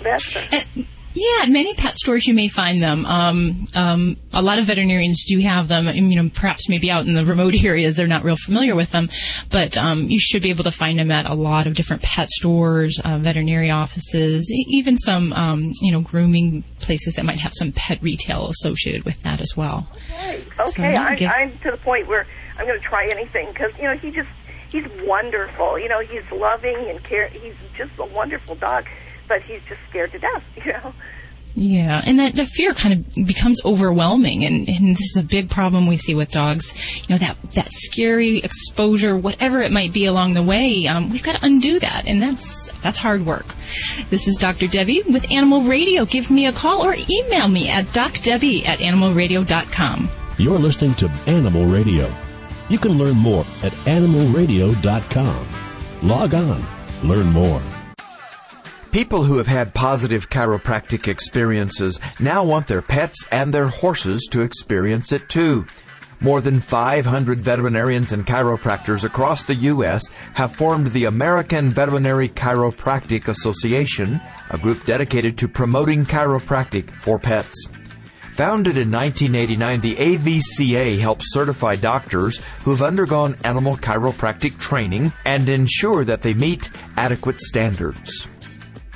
vets? At, yeah, at many pet stores you may find them. Um, um, a lot of veterinarians do have them. You know, perhaps maybe out in the remote areas they're not real familiar with them, but um, you should be able to find them at a lot of different pet stores, uh, veterinary offices, e- even some um, you know grooming places that might have some pet retail associated with that as well. Okay, okay. yeah, I, give- I'm to the point where I'm going to try anything because you know he just he's wonderful. You know he's loving and care. He's just a wonderful dog, but he's just scared to death. You know. Yeah, and that the fear kind of becomes overwhelming, and, and this is a big problem we see with dogs. You know that that scary exposure, whatever it might be along the way, um, we've got to undo that, and that's that's hard work. This is Dr. Debbie with Animal Radio. Give me a call or email me at docdebbie at animalradio.com. You're listening to Animal Radio. You can learn more at animalradio.com. Log on, learn more. People who have had positive chiropractic experiences now want their pets and their horses to experience it too. More than 500 veterinarians and chiropractors across the U.S. have formed the American Veterinary Chiropractic Association, a group dedicated to promoting chiropractic for pets. Founded in 1989, the AVCA helps certify doctors who have undergone animal chiropractic training and ensure that they meet adequate standards.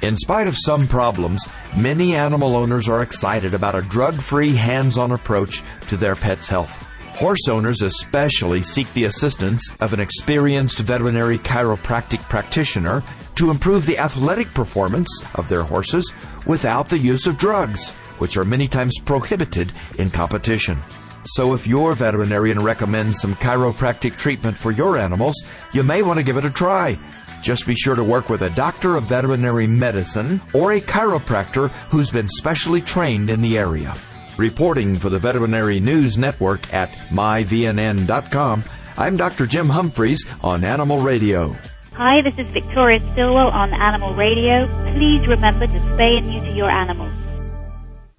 In spite of some problems, many animal owners are excited about a drug free, hands on approach to their pet's health. Horse owners especially seek the assistance of an experienced veterinary chiropractic practitioner to improve the athletic performance of their horses without the use of drugs, which are many times prohibited in competition. So if your veterinarian recommends some chiropractic treatment for your animals, you may want to give it a try. Just be sure to work with a doctor of veterinary medicine or a chiropractor who's been specially trained in the area. Reporting for the Veterinary News Network at myvnn.com, I'm Dr. Jim Humphries on Animal Radio. Hi, this is Victoria Stilwell on Animal Radio. Please remember to spay and neuter your animals.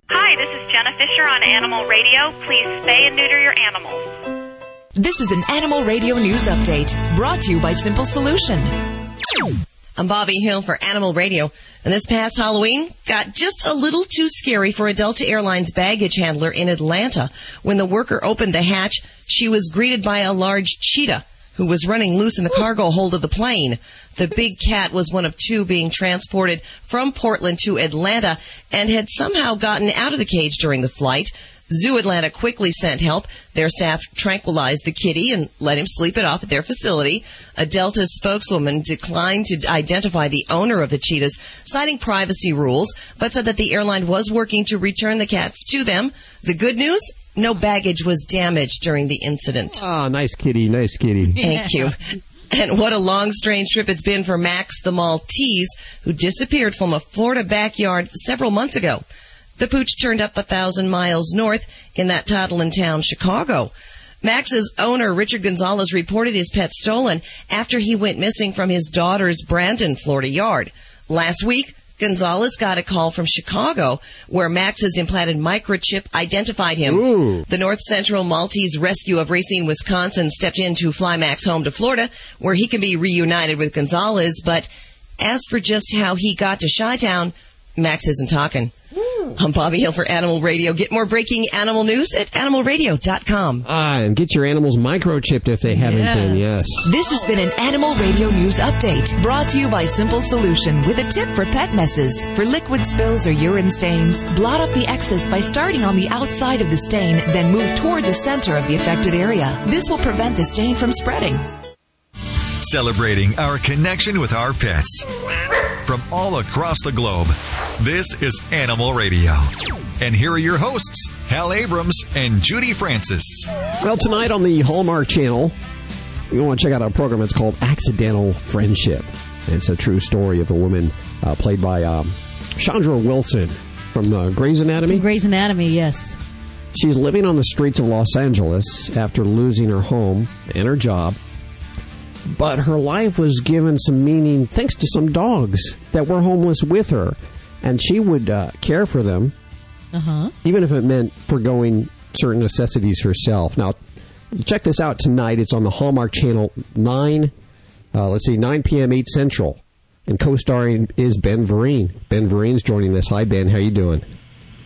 Hi, this is Jenna Fischer on Animal Radio. Please spay and neuter your animals. This is an Animal Radio News Update brought to you by Simple Solution. I'm Bobbie Hill for Animal Radio, and this past Halloween got just a little too scary for a Delta Airlines baggage handler in Atlanta. When the worker opened the hatch, she was greeted by a large cheetah who was running loose in the cargo hold of the plane. The big cat was one of two being transported from Portland to Atlanta and had somehow gotten out of the cage during the flight. Zoo Atlanta quickly sent help. Their staff tranquilized the kitty and let him sleep it off at their facility. A Delta spokeswoman declined to identify the owner of the cheetahs, citing privacy rules, but said that the airline was working to return the cats to them. The good news? No baggage was damaged during the incident. Ah, nice kitty, nice kitty. Thank you. And what a long, strange trip it's been for Max the Maltese, who disappeared from a Florida backyard several months ago. The pooch turned up a thousand miles north in that toddling town, Chicago. Max's owner, Richard Gonzalez, reported his pet stolen after he went missing from his daughter's Brandon, Florida yard. Last week, Gonzalez got a call from Chicago where Max's implanted microchip identified him. Ooh. The North Central Maltese Rescue of Racine, Wisconsin stepped in to fly Max home to Florida where he can be reunited with Gonzalez. But as for just how he got to Chi-Town, Max isn't talking. I'm Bobbie Hill for Animal Radio. Get more breaking animal news at animalradio.com. Ah, and get your animals microchipped if they haven't been, yes. This has been an Animal Radio News Update brought to you by Simple Solution with a tip for pet messes. For liquid spills or urine stains, blot up the excess by starting on the outside of the stain, then move toward the center of the affected area. This will prevent the stain from spreading. Celebrating our connection with our pets. From all across the globe, this is Animal Radio. And here are your hosts, Hal Abrams and Judy Francis. Well, tonight on the Hallmark Channel, you want to check out a program. It's called Accidental Friendship. And it's a true story of a woman uh, played by um, Chandra Wilson from uh, Grey's Anatomy. Grey's Anatomy, yes. She's living on the streets of Los Angeles after losing her home and her job. But her life was given some meaning thanks to some dogs that were homeless with her. And she would uh, care for them, Uh huh. even if it meant foregoing certain necessities herself. Now, check this out tonight. It's on the Hallmark Channel 9, uh, let's see, 9 p.m., 8 Central. And co-starring is Ben Vereen. Ben Vereen's joining us. Hi, Ben. How you doing?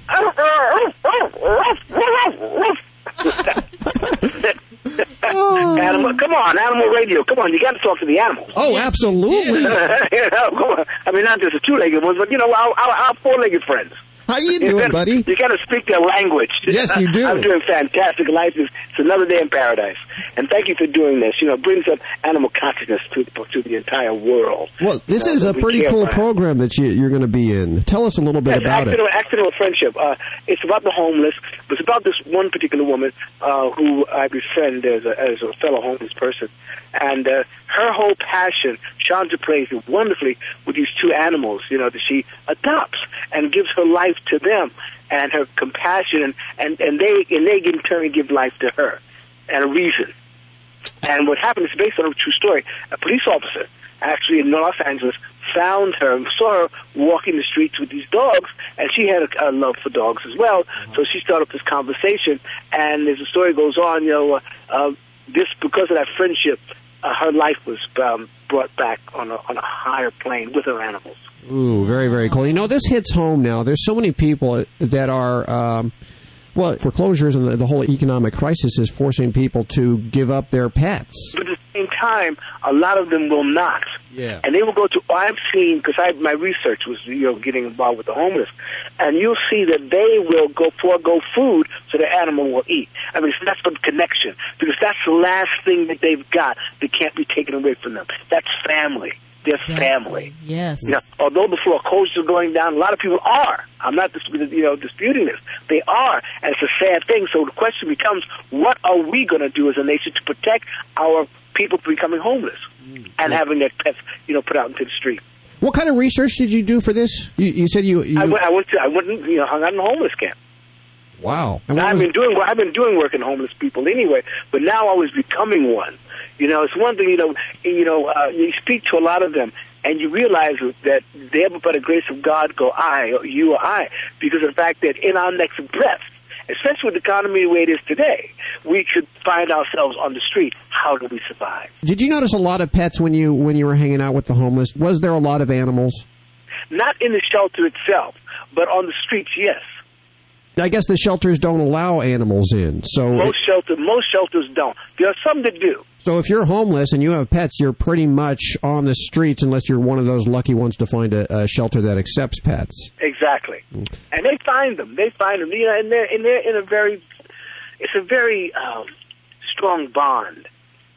Oh. Animal, come on, animal radio. Come on, you got to talk to the animals. Oh, absolutely. you know, come on. I mean, not just the two-legged ones, but you know, our, our, our four-legged friends. How you doing, gotta, buddy? You got to speak their language. Yes, you do. I'm doing fantastic. Life is it's another day in paradise, and thank you for doing this. You know, it brings up animal consciousness to to the entire world. Well, this You know, is a pretty cool program that you, you're going to be in. Tell us a little bit Yes, about it. accidental, accidental friendship. Uh, it's about the homeless. It's about this one particular woman uh, who I befriend as a, as a fellow homeless person, and uh, her whole passion. Chandra plays it wonderfully with these two animals. You know that she adopts and gives her life to them, and her compassion, and and, and they and they in turn give life to her, and a reason. And what happened is based on a true story. A police officer, actually in Los Angeles, found her, and saw her walking the streets with these dogs, and she had a, a love for dogs as well. So she started up this conversation, and as the story goes on, you know, uh, uh, this because of that friendship, uh, her life was um, brought back on a, on a higher plane with her animals. Ooh, very, very cool. You know, this hits home now. There's so many people that are, um, well, foreclosures and the, the whole economic crisis is forcing people to give up their pets. But the same time, a lot of them will not. Yeah. And they will go to, I've seen, because I, my research was, you know, getting involved with the homeless, and you'll see that they will go forego food so the animal will eat. I mean, that's the connection, because that's the last thing that they've got that can't be taken away from them. That's family. Their family. Yes. You know, although the foreclosures are going down, a lot of people are. I'm not you know disputing this. They are, and it's a sad thing. So the question becomes, what are we going to do as a nation to protect our people from becoming homeless and having their pets, you know, put out into the street? What kind of research did you do for this? You, you said you. you I went, I went to, I went, and, you know, hung out in a homeless camp. wow. And I've been doing I've been doing work in homeless people anyway, but now I was becoming one. You know, it's one thing. You know, you know, uh, you speak to a lot of them, and you realize that they ever by the grace of God go I or you or I, because of the fact that in our next breath, especially with the economy the way it is today, we could find ourselves on the street. How do we survive? Did you notice a lot of pets when you when you were hanging out with the homeless? Was there a lot of animals? Not in the shelter itself, but on the streets, yes. I guess the shelters don't allow animals in. So Most shelter, most shelters don't. There are some that do. so if you're homeless and you have pets, you're pretty much on the streets unless you're one of those lucky ones to find a, a shelter that accepts pets. Exactly. And they find them. They find them. You know, and they're and they're in a very, it's a very um, strong bond.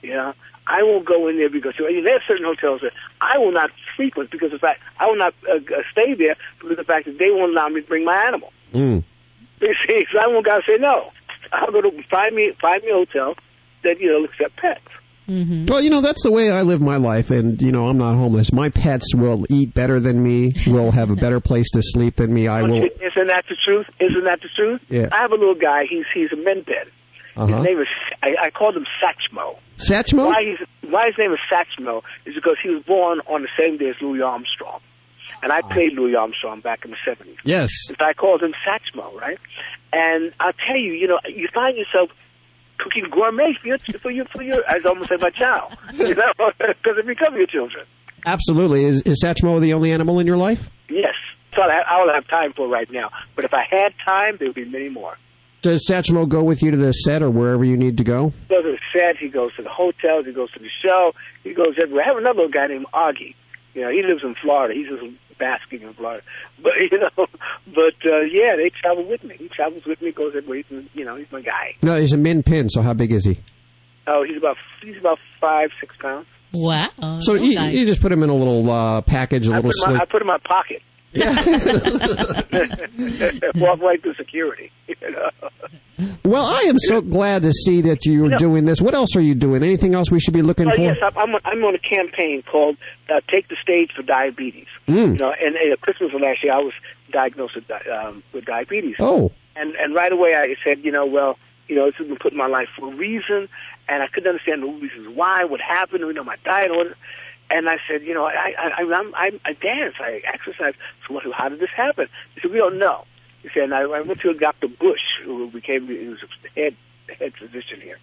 You know, I won't go in there because I mean, there are certain hotels that I will not frequent because of the fact I will not uh, uh, stay there because of the fact that they won't allow me to bring my animal. Mm. You see, so I won't gotta say no. I'll go to find me find me a hotel that you know accept pets. Mm-hmm. Well, you know that's the way I live my life, and you know I'm not homeless. My pets will eat better than me, will have a better place to sleep than me. I will. Isn't that the truth? Isn't that the truth? Yeah. I have a little guy. He's he's a min pin. Uh-huh. His name is I, I called him Satchmo. Satchmo? Why he's why his name is Satchmo is because he was born on the same day as Louis Armstrong, and I played Louis Armstrong back in the seventies. Yes. So I called him Satchmo, right? And I'll tell you, you know, you find yourself cooking gourmet for your for your for your. I almost said my child, you know, because it become your children. Absolutely. Is, is Satchmo the only animal in your life? Yes. So I, I don't have time for right now, but if I had time, there would be many more. Does Satchmo go with you to the set or wherever you need to go? He goes to the set, he goes to the hotels, he goes to the show, he goes everywhere. I have another guy named Augie. You know, he lives in Florida. He's just basking in Florida. But you know, but uh, yeah, they travel with me. He travels with me, goes everywhere. He's, you know, he's my guy. No, he's a min pin. So how big is he? Oh, he's about he's about five six pounds. Wow. So you, you just put him in a little uh, package, a I little put, him I put him in my pocket. Walk right through security. You know? Well, I am so glad to see that you're Yeah. doing this. What else are you doing? Anything else we should be looking Oh, for? yes, I'm, I'm, on- a campaign called uh, "Take the Stage for Diabetes." Mm. You know, and, and at Christmas of last year, I was diagnosed with, di- um, with diabetes. Oh. and and right away I said, you know, well, you know, this has been put in my life for a reason, and I couldn't understand the reasons why, what happened, you know, my diet order. And I said, you know, I I I, I'm, I, dance, I exercise. So how did this happen? He said, we don't know. He said, and I, I went to Dr. Bush, who became he was the head head physician here,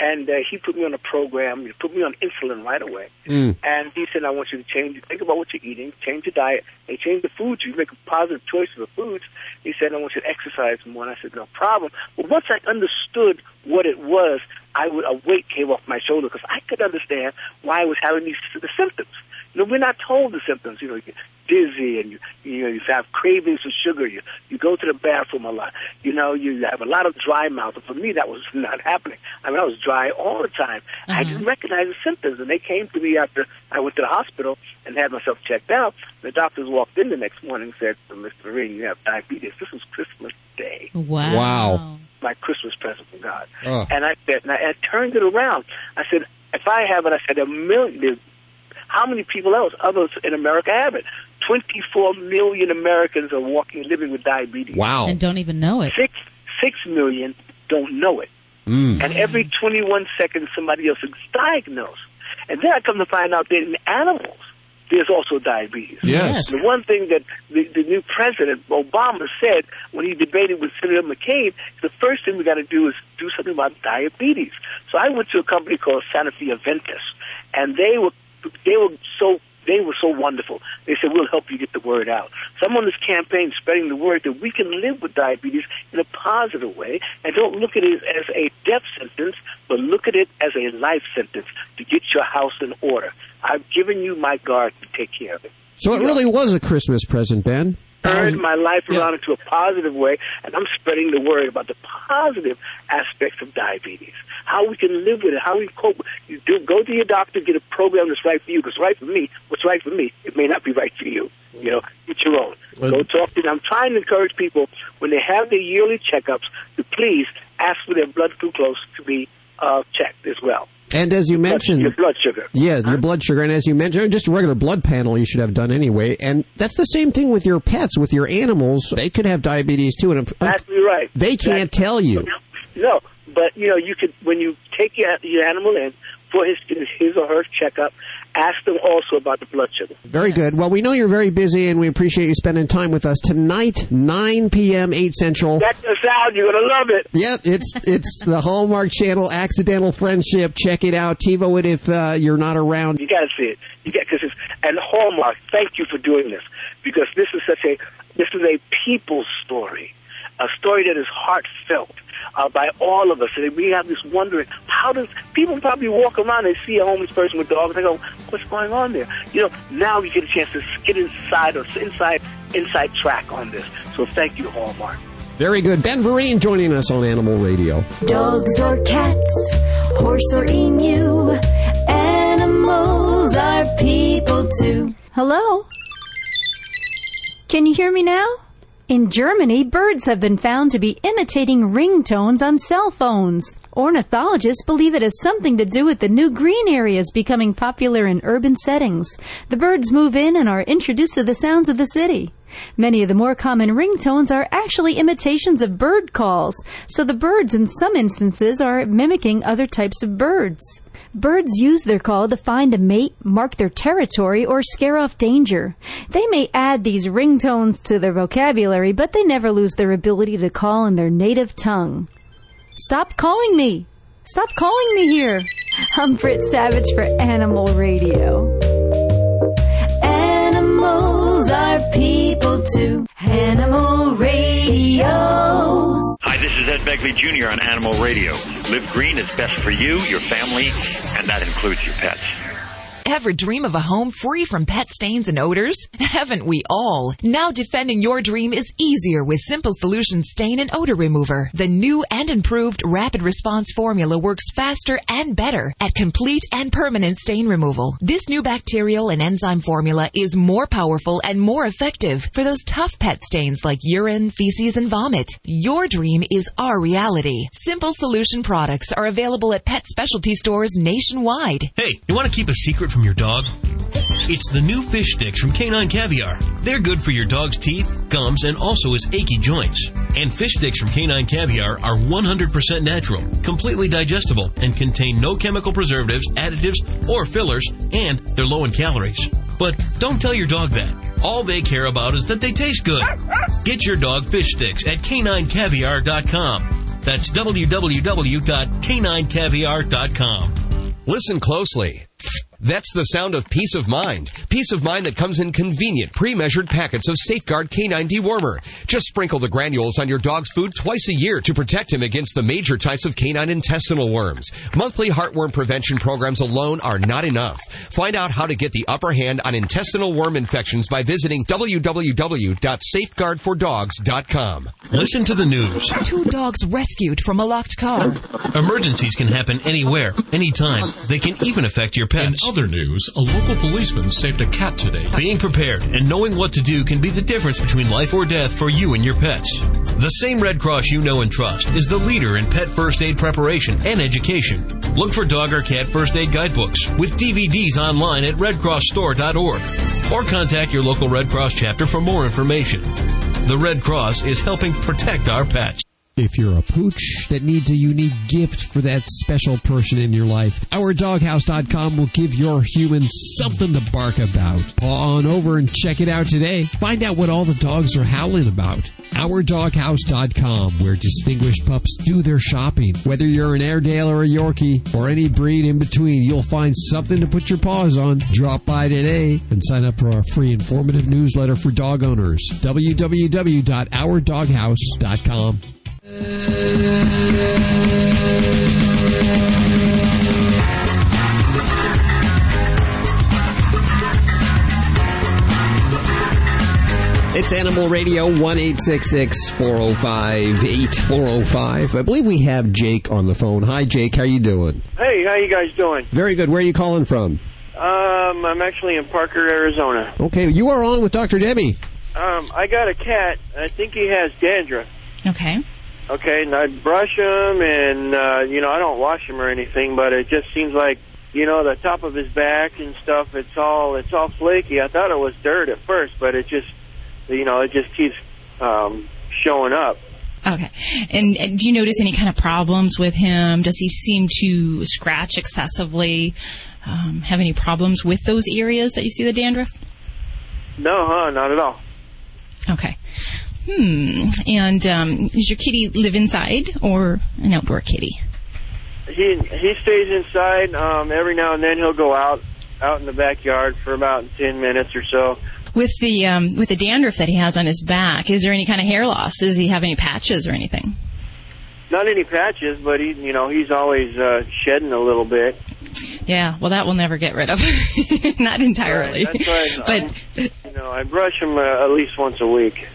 and uh, he put me on a program. He put me on insulin right away. Mm. And he said, I want you to change, think about what you're eating, change your diet, and change the foods. You make a positive choice of the foods. He said, I want you to exercise more. And I said, no problem. But once I understood what it was, I would, a weight came off my shoulder because I could understand why I was having these the symptoms. You know, we're not told the symptoms. You know, you get dizzy and you, you know, you have cravings for sugar. You, you go to the bathroom a lot. You know, you have a lot of dry mouth. And for me, that was not happening. I mean, I was dry all the time. I uh-huh. didn't recognize the symptoms. And they came to me after I went to the hospital and had myself checked out. The doctors walked in the next morning and said, Mr. Vereen, you have diabetes. This was Christmas Day. Wow. Wow. My Christmas present from God. Oh. And I said, and I, I turned it around. I said, if I have it, I said, a million, there's- how many people else, others in America have it? 24 million Americans are walking, living with diabetes. Wow. And don't even know it. Six, six million don't know it. Mm. And every 21 seconds, somebody else is diagnosed. And then I come to find out that in animals, there's also diabetes. Yes. The one thing that the, the new president, Obama, said when he debated with Senator McCain, the first thing we got to do is do something about diabetes. So I went to a company called Sanofi Aventis, and they were they were so they were so wonderful. They said we'll help you get the word out. So I'm on this campaign spreading the word that we can live with diabetes in a positive way, and don't look at it as a death sentence, but look at it as a life sentence to get your house in order. I've given you my guard to take care of it. So it really was a Christmas present, Ben. Turned my life around into a positive way, and I'm spreading the word about the positive aspects of diabetes. How we can live with it, how we cope. You do go to your doctor, get a program that's right for you. Because right for me, what's right for me, it may not be right for you. You know, get your own. Go talk to them. I'm trying to encourage people when they have their yearly checkups to please ask for their blood glucose to be uh, checked as well. And as you mentioned, your blood sugar. Yeah, your blood sugar. And as you mentioned, just a regular blood panel you should have done anyway. And that's the same thing with your pets, with your animals. They could have diabetes too. And if, Exactly right. they can't tell you. No, but you know, you could when you take your, your animal in for his his or her checkup, ask them also about the blood sugar. Very good. Well, we know you're very busy, and we appreciate you spending time with us tonight, 9 p.m., 8 Central. Check the sound. You're gonna love it. Yep, it's it's the Hallmark Channel, Accidental Friendship. Check it out. TiVo it if uh, you're not around. You got to see it. You get because it's and Hallmark. Thank you for doing this because this is such a this is a people's story, a story that is heartfelt uh, by all of us. And we have this wondering how does people probably walk around and see a homeless person with dogs and they go, what's going on there? You know, now you get a chance to get inside or inside inside track on this. So thank you, Hallmark. Very good. Ben Vereen joining us on Animal Radio. Dogs or cats, horse or emu, animals are people too. Hello? Can you hear me now? In Germany, birds have been found to be imitating ringtones on cell phones. Ornithologists believe it has something to do with the new green areas becoming popular in urban settings. The birds move in and are introduced to the sounds of the city. Many of the more common ringtones are actually imitations of bird calls, so the birds in some instances are mimicking other types of birds. Birds use their call to find a mate, mark their territory, or scare off danger. They may add these ringtones to their vocabulary, but they never lose their ability to call in their native tongue. Stop calling me! Stop calling me here! I'm Britt Savage for Animal Radio. Are people too. Animal Radio. Hi, this is Ed Begley Jr. on Animal Radio. Live green is best for you, your family, and that includes your pets. Ever dream of a home free from pet stains and odors? Haven't we all? Now defending your dream is easier with Simple Solution Stain and Odor Remover. The new and improved rapid response formula works faster and better at complete and permanent stain removal. This new bacterial and enzyme formula is more powerful and more effective for those tough pet stains like urine, feces, and vomit. Your dream is our reality. Simple Solution products are available at pet specialty stores nationwide. Hey, you want to keep a secret from your dog? It's the new fish sticks from Canine Caviar. They're good for your dog's teeth, gums, and also his achy joints. And fish sticks from Canine Caviar are 100% natural, completely digestible, and contain no chemical preservatives, additives, or fillers, and they're low in calories. But don't tell your dog that. All they care about is that they taste good. Get your dog fish sticks at caninecaviar.com. That's www.caninecaviar.com. Listen closely. That's the sound of peace of mind. Peace of mind that comes in convenient, pre-measured packets of Safeguard Canine Dewormer. Just sprinkle the granules on your dog's food twice a year to protect him against the major types of canine intestinal worms. Monthly heartworm prevention programs alone are not enough. Find out how to get the upper hand on intestinal worm infections by visiting www.safeguardfordogs.com. Listen to the news. Two dogs rescued from a locked car. Emergencies can happen anywhere, anytime. They can even affect your pets. Other news, a local policeman saved a cat today. Being prepared and knowing what to do can be the difference between life or death for you and your pets. The same Red Cross you know and trust is the leader in pet first aid preparation and education. Look for dog or cat first aid guidebooks with DVDs online at redcrossstore.org or contact your local Red Cross chapter for more information. The Red Cross is helping protect our pets. If you're a pooch that needs a unique gift for that special person in your life, OurDoghouse.com will give your human something to bark about. Paw on over and check it out today. Find out what all the dogs are howling about. OurDoghouse.com, where distinguished pups do their shopping. Whether you're an Airedale or a Yorkie, or any breed in between, you'll find something to put your paws on. Drop by today and sign up for our free informative newsletter for dog owners. www.OurDoghouse.com. It's Animal Radio, 1 405 8405. I believe we have Jake on the phone. Hi, Jake. How you doing? Hey, how you guys doing? Very good. Where are you calling from? Um, I'm actually in Parker, Arizona. Okay, you are on with Dr. Debbie. Um, I got a cat. I think he has dandruff. Okay. Okay, and I brush him, and uh, you know I don't wash him or anything, but it just seems like you know the top of his back and stuff. It's all it's all flaky. I thought it was dirt at first, but it just you know it just keeps um, showing up. Okay. And, and do you notice any kind of problems with him? Does he seem to scratch excessively? Um, have any problems with those areas that you see the dandruff? No, huh? Not at all. Okay. Hmm. And um, does your kitty live inside or an outdoor kitty? He he stays inside. Um, every now and then he'll go out out in the backyard for about ten minutes or so. With the um, with the dandruff that he has on his back, is there any kind of hair loss? Does he have any patches or anything? Not any patches, but he you know he's always uh, shedding a little bit. Yeah, well, that will never get rid of. Not entirely. Right, why, but um, you know I brush him uh, at least once a week.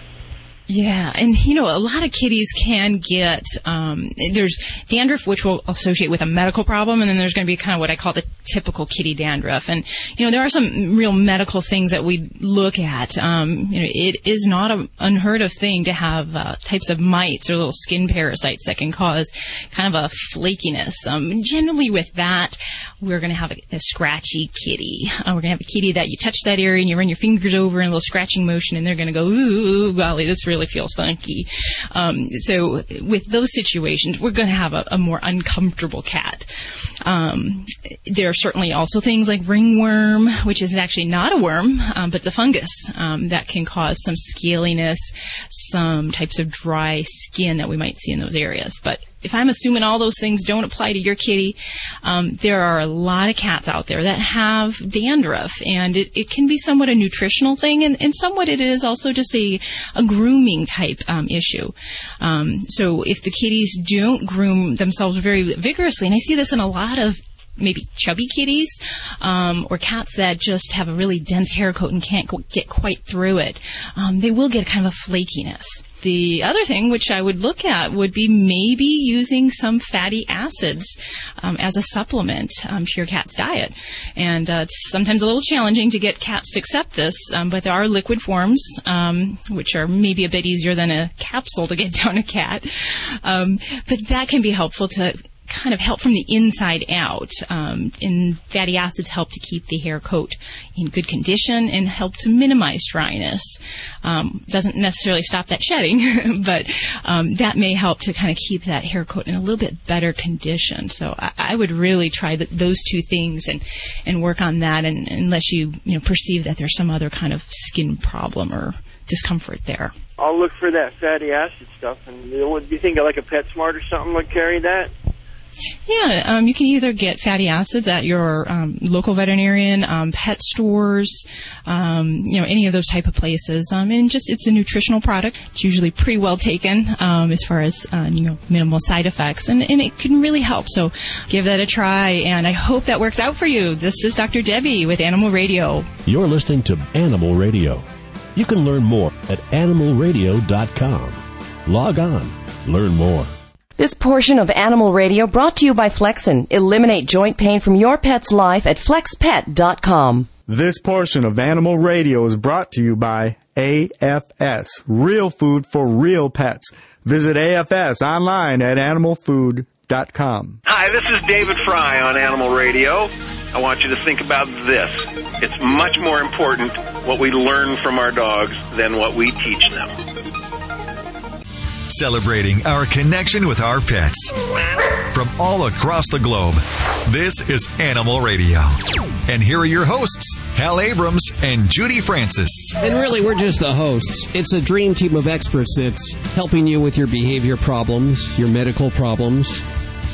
Yeah, and you know, a lot of kitties can get um, there's dandruff, which will associate with a medical problem, and then there's going to be kind of what I call the typical kitty dandruff. And you know, there are some real medical things that we look at. Um, you know, it is not an unheard of thing to have uh, types of mites or little skin parasites that can cause kind of a flakiness. Um, generally, with that, we're going to have a, a scratchy kitty. Uh, we're going to have a kitty that you touch that area and you run your fingers over in a little scratching motion, and they're going to go, ooh, golly, this really feels funky. Um, so with those situations, we're going to have a, a, more uncomfortable cat. Um, there are certainly also things like ringworm, which is actually not a worm, um, but it's a fungus um, that can cause some scaliness, some types of dry skin that we might see in those areas. But if I'm assuming all those things don't apply to your kitty, um, there are a lot of cats out there that have dandruff, and it, it can be somewhat a nutritional thing, and, and somewhat it is also just a, a grooming type um, issue. Um, so if the kitties don't groom themselves very vigorously, and I see this in a lot of maybe chubby kitties um, or cats that just have a really dense hair coat and can't get quite through it, um, they will get kind of a flakiness. The other thing which I would look at would be maybe using some fatty acids um, as a supplement um, to your cat's diet. And uh, it's sometimes a little challenging to get cats to accept this, um, but there are liquid forms um, which are maybe a bit easier than a capsule to get down a cat. Um, but that can be helpful to kind of help from the inside out. Um, and fatty acids help to keep the hair coat in good condition and help to minimize dryness. Um, doesn't necessarily stop that shedding, but um, that may help to kind of keep that hair coat in a little bit better condition. So I, I would really try the, those two things and and work on that, and, unless you you know perceive that there's some other kind of skin problem or discomfort there. I'll look for that fatty acid stuff. And do you think like a PetSmart or something would carry that? Yeah, um, you can either get fatty acids at your um, local veterinarian, um, pet stores, um, you know, any of those type of places. Um, and just it's a nutritional product. It's usually pretty well taken um, as far as uh, you know minimal side effects, and, and it can really help. So give that a try, and I hope that works out for you. This is Dr. Debbie with Animal Radio. You're listening to Animal Radio. You can learn more at animalradio.com. Log on, learn more. This portion of Animal Radio brought to you by Flexin. Eliminate joint pain from your pet's life at flexpet.com. This portion of Animal Radio is brought to you by AFS, real food for real pets. Visit AFS online at animalfood.com. Hi, this is David Frei on Animal Radio. I want you to think about this. It's much more important what we learn from our dogs than what we teach them celebrating our connection with our pets. From all across the globe, this is Animal Radio. And here are your hosts, Hal Abrams and Judy Francis. And really, we're just the hosts. It's a dream team of experts that's helping you with your behavior problems, your medical problems,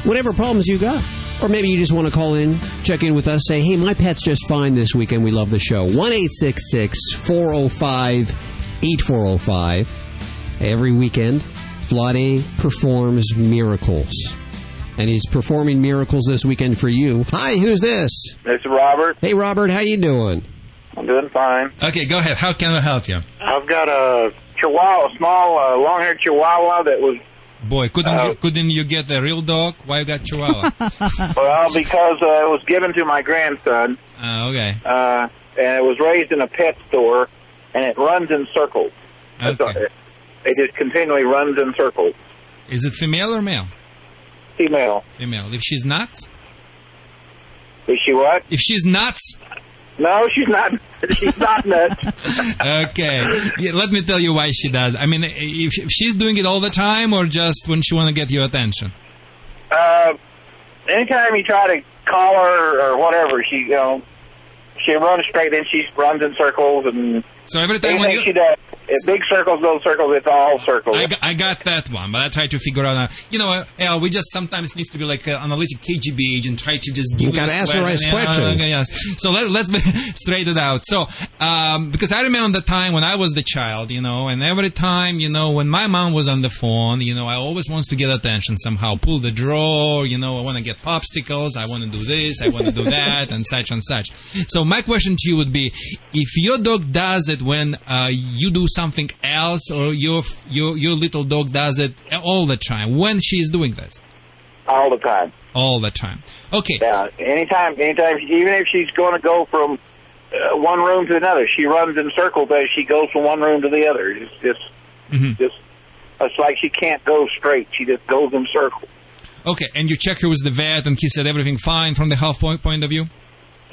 whatever problems you got. Or maybe you just want to call in, check in with us, say, hey, my pet's just fine this weekend. We love the show. 1 405 8405. Every weekend, Vladae performs miracles. And he's performing miracles this weekend for you. Hi, who's this? It's Robert. Hey, Robert, how you doing? I'm doing fine. Okay, go ahead. How can I help you? I've got a Chihuahua, a small, uh, long-haired Chihuahua that was Boy, couldn't Uh, you, couldn't you get a real dog? Why you got Chihuahua? well because uh, it was given to my grandson, uh, okay. uh, and it was raised in a pet store, and it runs in circles. That's all- It, just continually runs in circles. Is it female or male? Female. Female. If she's nuts? Is she what? If she's nuts? No, she's not. She's not nuts. Okay. Yeah, let me tell you why she does. I mean, if, if she's doing it all the time or just when she want to get your attention? Uh, anytime you try to call her or whatever, she you know she runs straight. Then she runs in circles and So every time when you... she does, big circles, little circles, it's all circles. I got, I got that one, but I try to figure out. Uh, you know, uh, we just sometimes need to be like an analytic KGB agent, try to just give You gotta us ask the right Yeah, questions. okay, yes. So let, let's be straight it out. So, um, because I remember the time when I was the child, you know, and every time, you know, when my mom was on the phone, you know, I always wants to get attention somehow. Pull the drawer, you know, I want to get popsicles, I want to do this, I want to do that, and such and such. So my question to you would be, if your dog does it when uh, you do something else, or your your your little dog does it all the time, when she is doing this, all the time. all the time. Okay. Yeah, anytime, anytime, even if she's going to go from uh, one room to another, she runs in circles as she goes from one room to the other. It's just, Mm-hmm. just, it's like she can't go straight. She just goes in circles. Okay, and you check her with the vet, and he said everything fine from the health point point of view.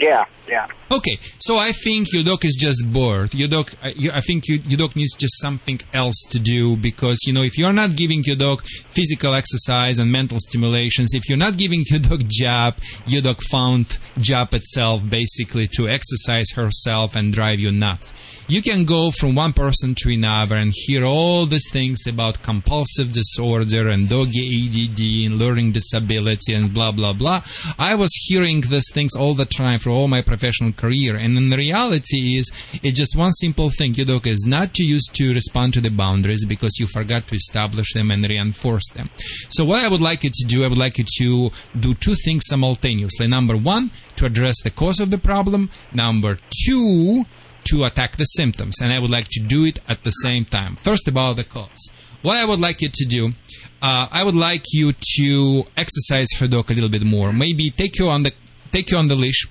Yeah, yeah. Okay, so I think your dog is just bored. Your dog, I, you, I think you, your dog needs just something else to do because you know if you're not giving your dog physical exercise and mental stimulations, if you're not giving your dog job, your dog found job itself basically to exercise herself and drive you nuts. You can go from one person to another and hear all these things about compulsive disorder and doggy ADD and learning disability and blah blah blah. I was hearing these things all the time for all my professional career, and in the reality is it's just one simple thing. Dog is not too used to respond to the boundaries because you forgot to establish them and reinforce them. So what I would like you to do, I would like you to do two things simultaneously. Number one, to address the cause of the problem. Number two, to attack the symptoms, and I would like to do it at the same time. First, about the cause. What I would like you to do, uh, I would like you to exercise her dog a little bit more. Maybe take you on the take you on the leash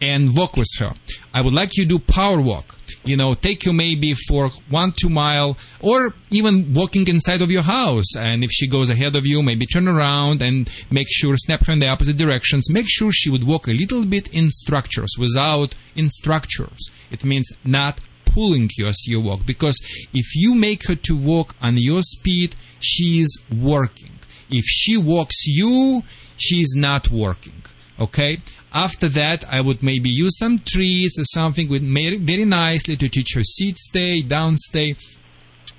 and walk with her. I would like you to do power walk. You know, take you maybe for one, two mile, or even walking inside of your house. And if she goes ahead of you, maybe turn around and make sure, snap her in the opposite directions. Make sure she would walk a little bit in structures without in structures. It means not pulling you as you walk. Because if you make her to walk on your speed, she is working. If she walks you, she is not working. Okay? After that, I would maybe use some treats or something with very, nicely to teach her sit stay, down stay.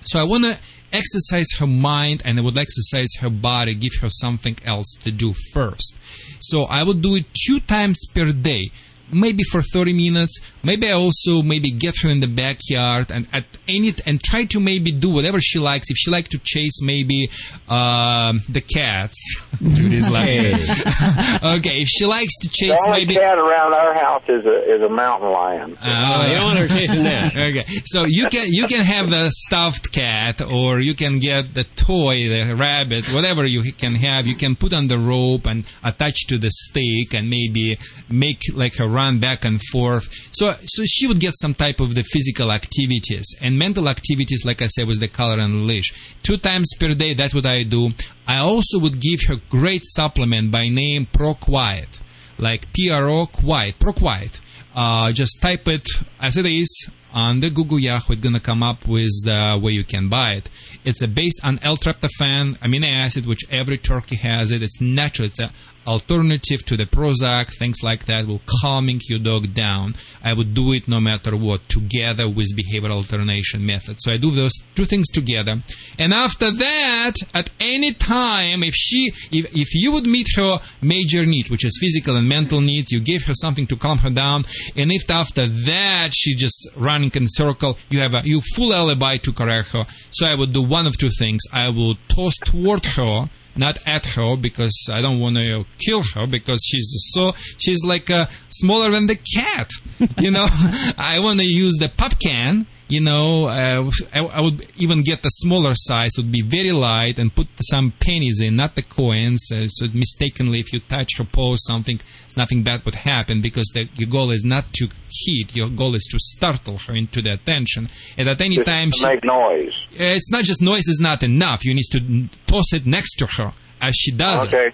So I want to exercise her mind and I would exercise her body, give her something else to do first. So I would do it two times per day. Maybe for 30 minutes. Maybe I also maybe get her in the backyard and at any and try to maybe do whatever she likes. If she likes to chase maybe um, the cats, Judy's like okay, if she likes to chase the only maybe cat around our house is a is a mountain lion. Oh, you don't want her chasing that. okay, so you can you can have the stuffed cat, or you can get the toy, the rabbit, whatever you can have. You can put on the rope and attach to the stick, and maybe make like a run back and forth. So so she would get some type of the physical activities and mental activities, like I said, with the collar and leash. Two times per day. That's what I do. I also would give her great supplement by name Pro Quiet, like P R O Quiet, Pro Quiet. Uh, just type it as it is on the Google Yahoo. It's gonna come up with the way you can buy it. It's a based on L-tryptophan amino acid, which every turkey has it. It's natural. It's a alternative to the Prozac, things like that will calming your dog down. I would do it no matter what, together with behavioral alternation method. So I do those two things together. And after that, at any time, if she, if, if you would meet her major need, which is physical and mental needs, you give her something to calm her down. And if after that she just running in circle, you have a you full alibi to correct her. So I would do one of two things. I will toss toward her, not at her, because I don't want to kill her because she's so she's like uh, smaller than the cat. You know, I want to use the pop can you know, uh, I, I, would even get the smaller size, would be very light, and put some pennies in, not the coins. Uh, so mistakenly, if you touch her paw, something, nothing bad would happen because the, your goal is not to hit. Your goal is to startle her into the attention. And at any Just time, she, make noise. Uh, it's not just noise is not enough. You need to toss it next to her as she does Okay. it.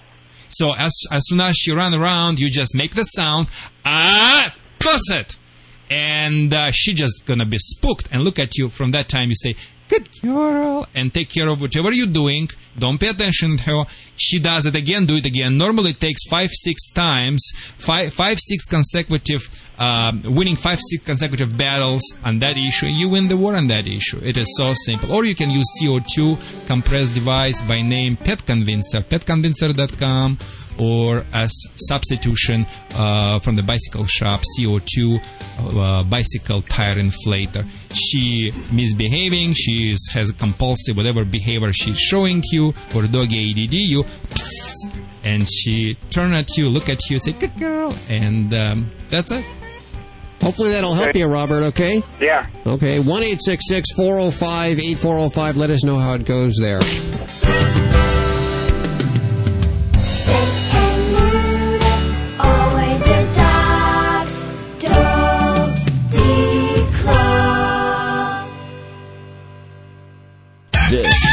So as as soon as she run around, you just make the sound, ah, toss it, and uh, she just gonna be spooked and look at you. From that time, you say, "Good girl," and take care of whatever you're doing. Don't pay attention to her. She does it again. Do it again. Normally, it takes five, six times, five, five, six consecutive, um, winning five, six consecutive battles on that issue. You win the war on that issue. It is so simple. Or you can use CO2 compressed device by name Pet Convincer, petconvincer.com or as substitution uh, from the bicycle shop CO2 uh, bicycle tire inflator. She misbehaving, she is, has a compulsive whatever behavior she's showing you or doggy ADD you psst, and she turn at you, look at you, say good girl, and um, that's it. Hopefully that'll help you, Robert, okay? Yeah. Okay, 1 405 8405. Let us know how it goes there.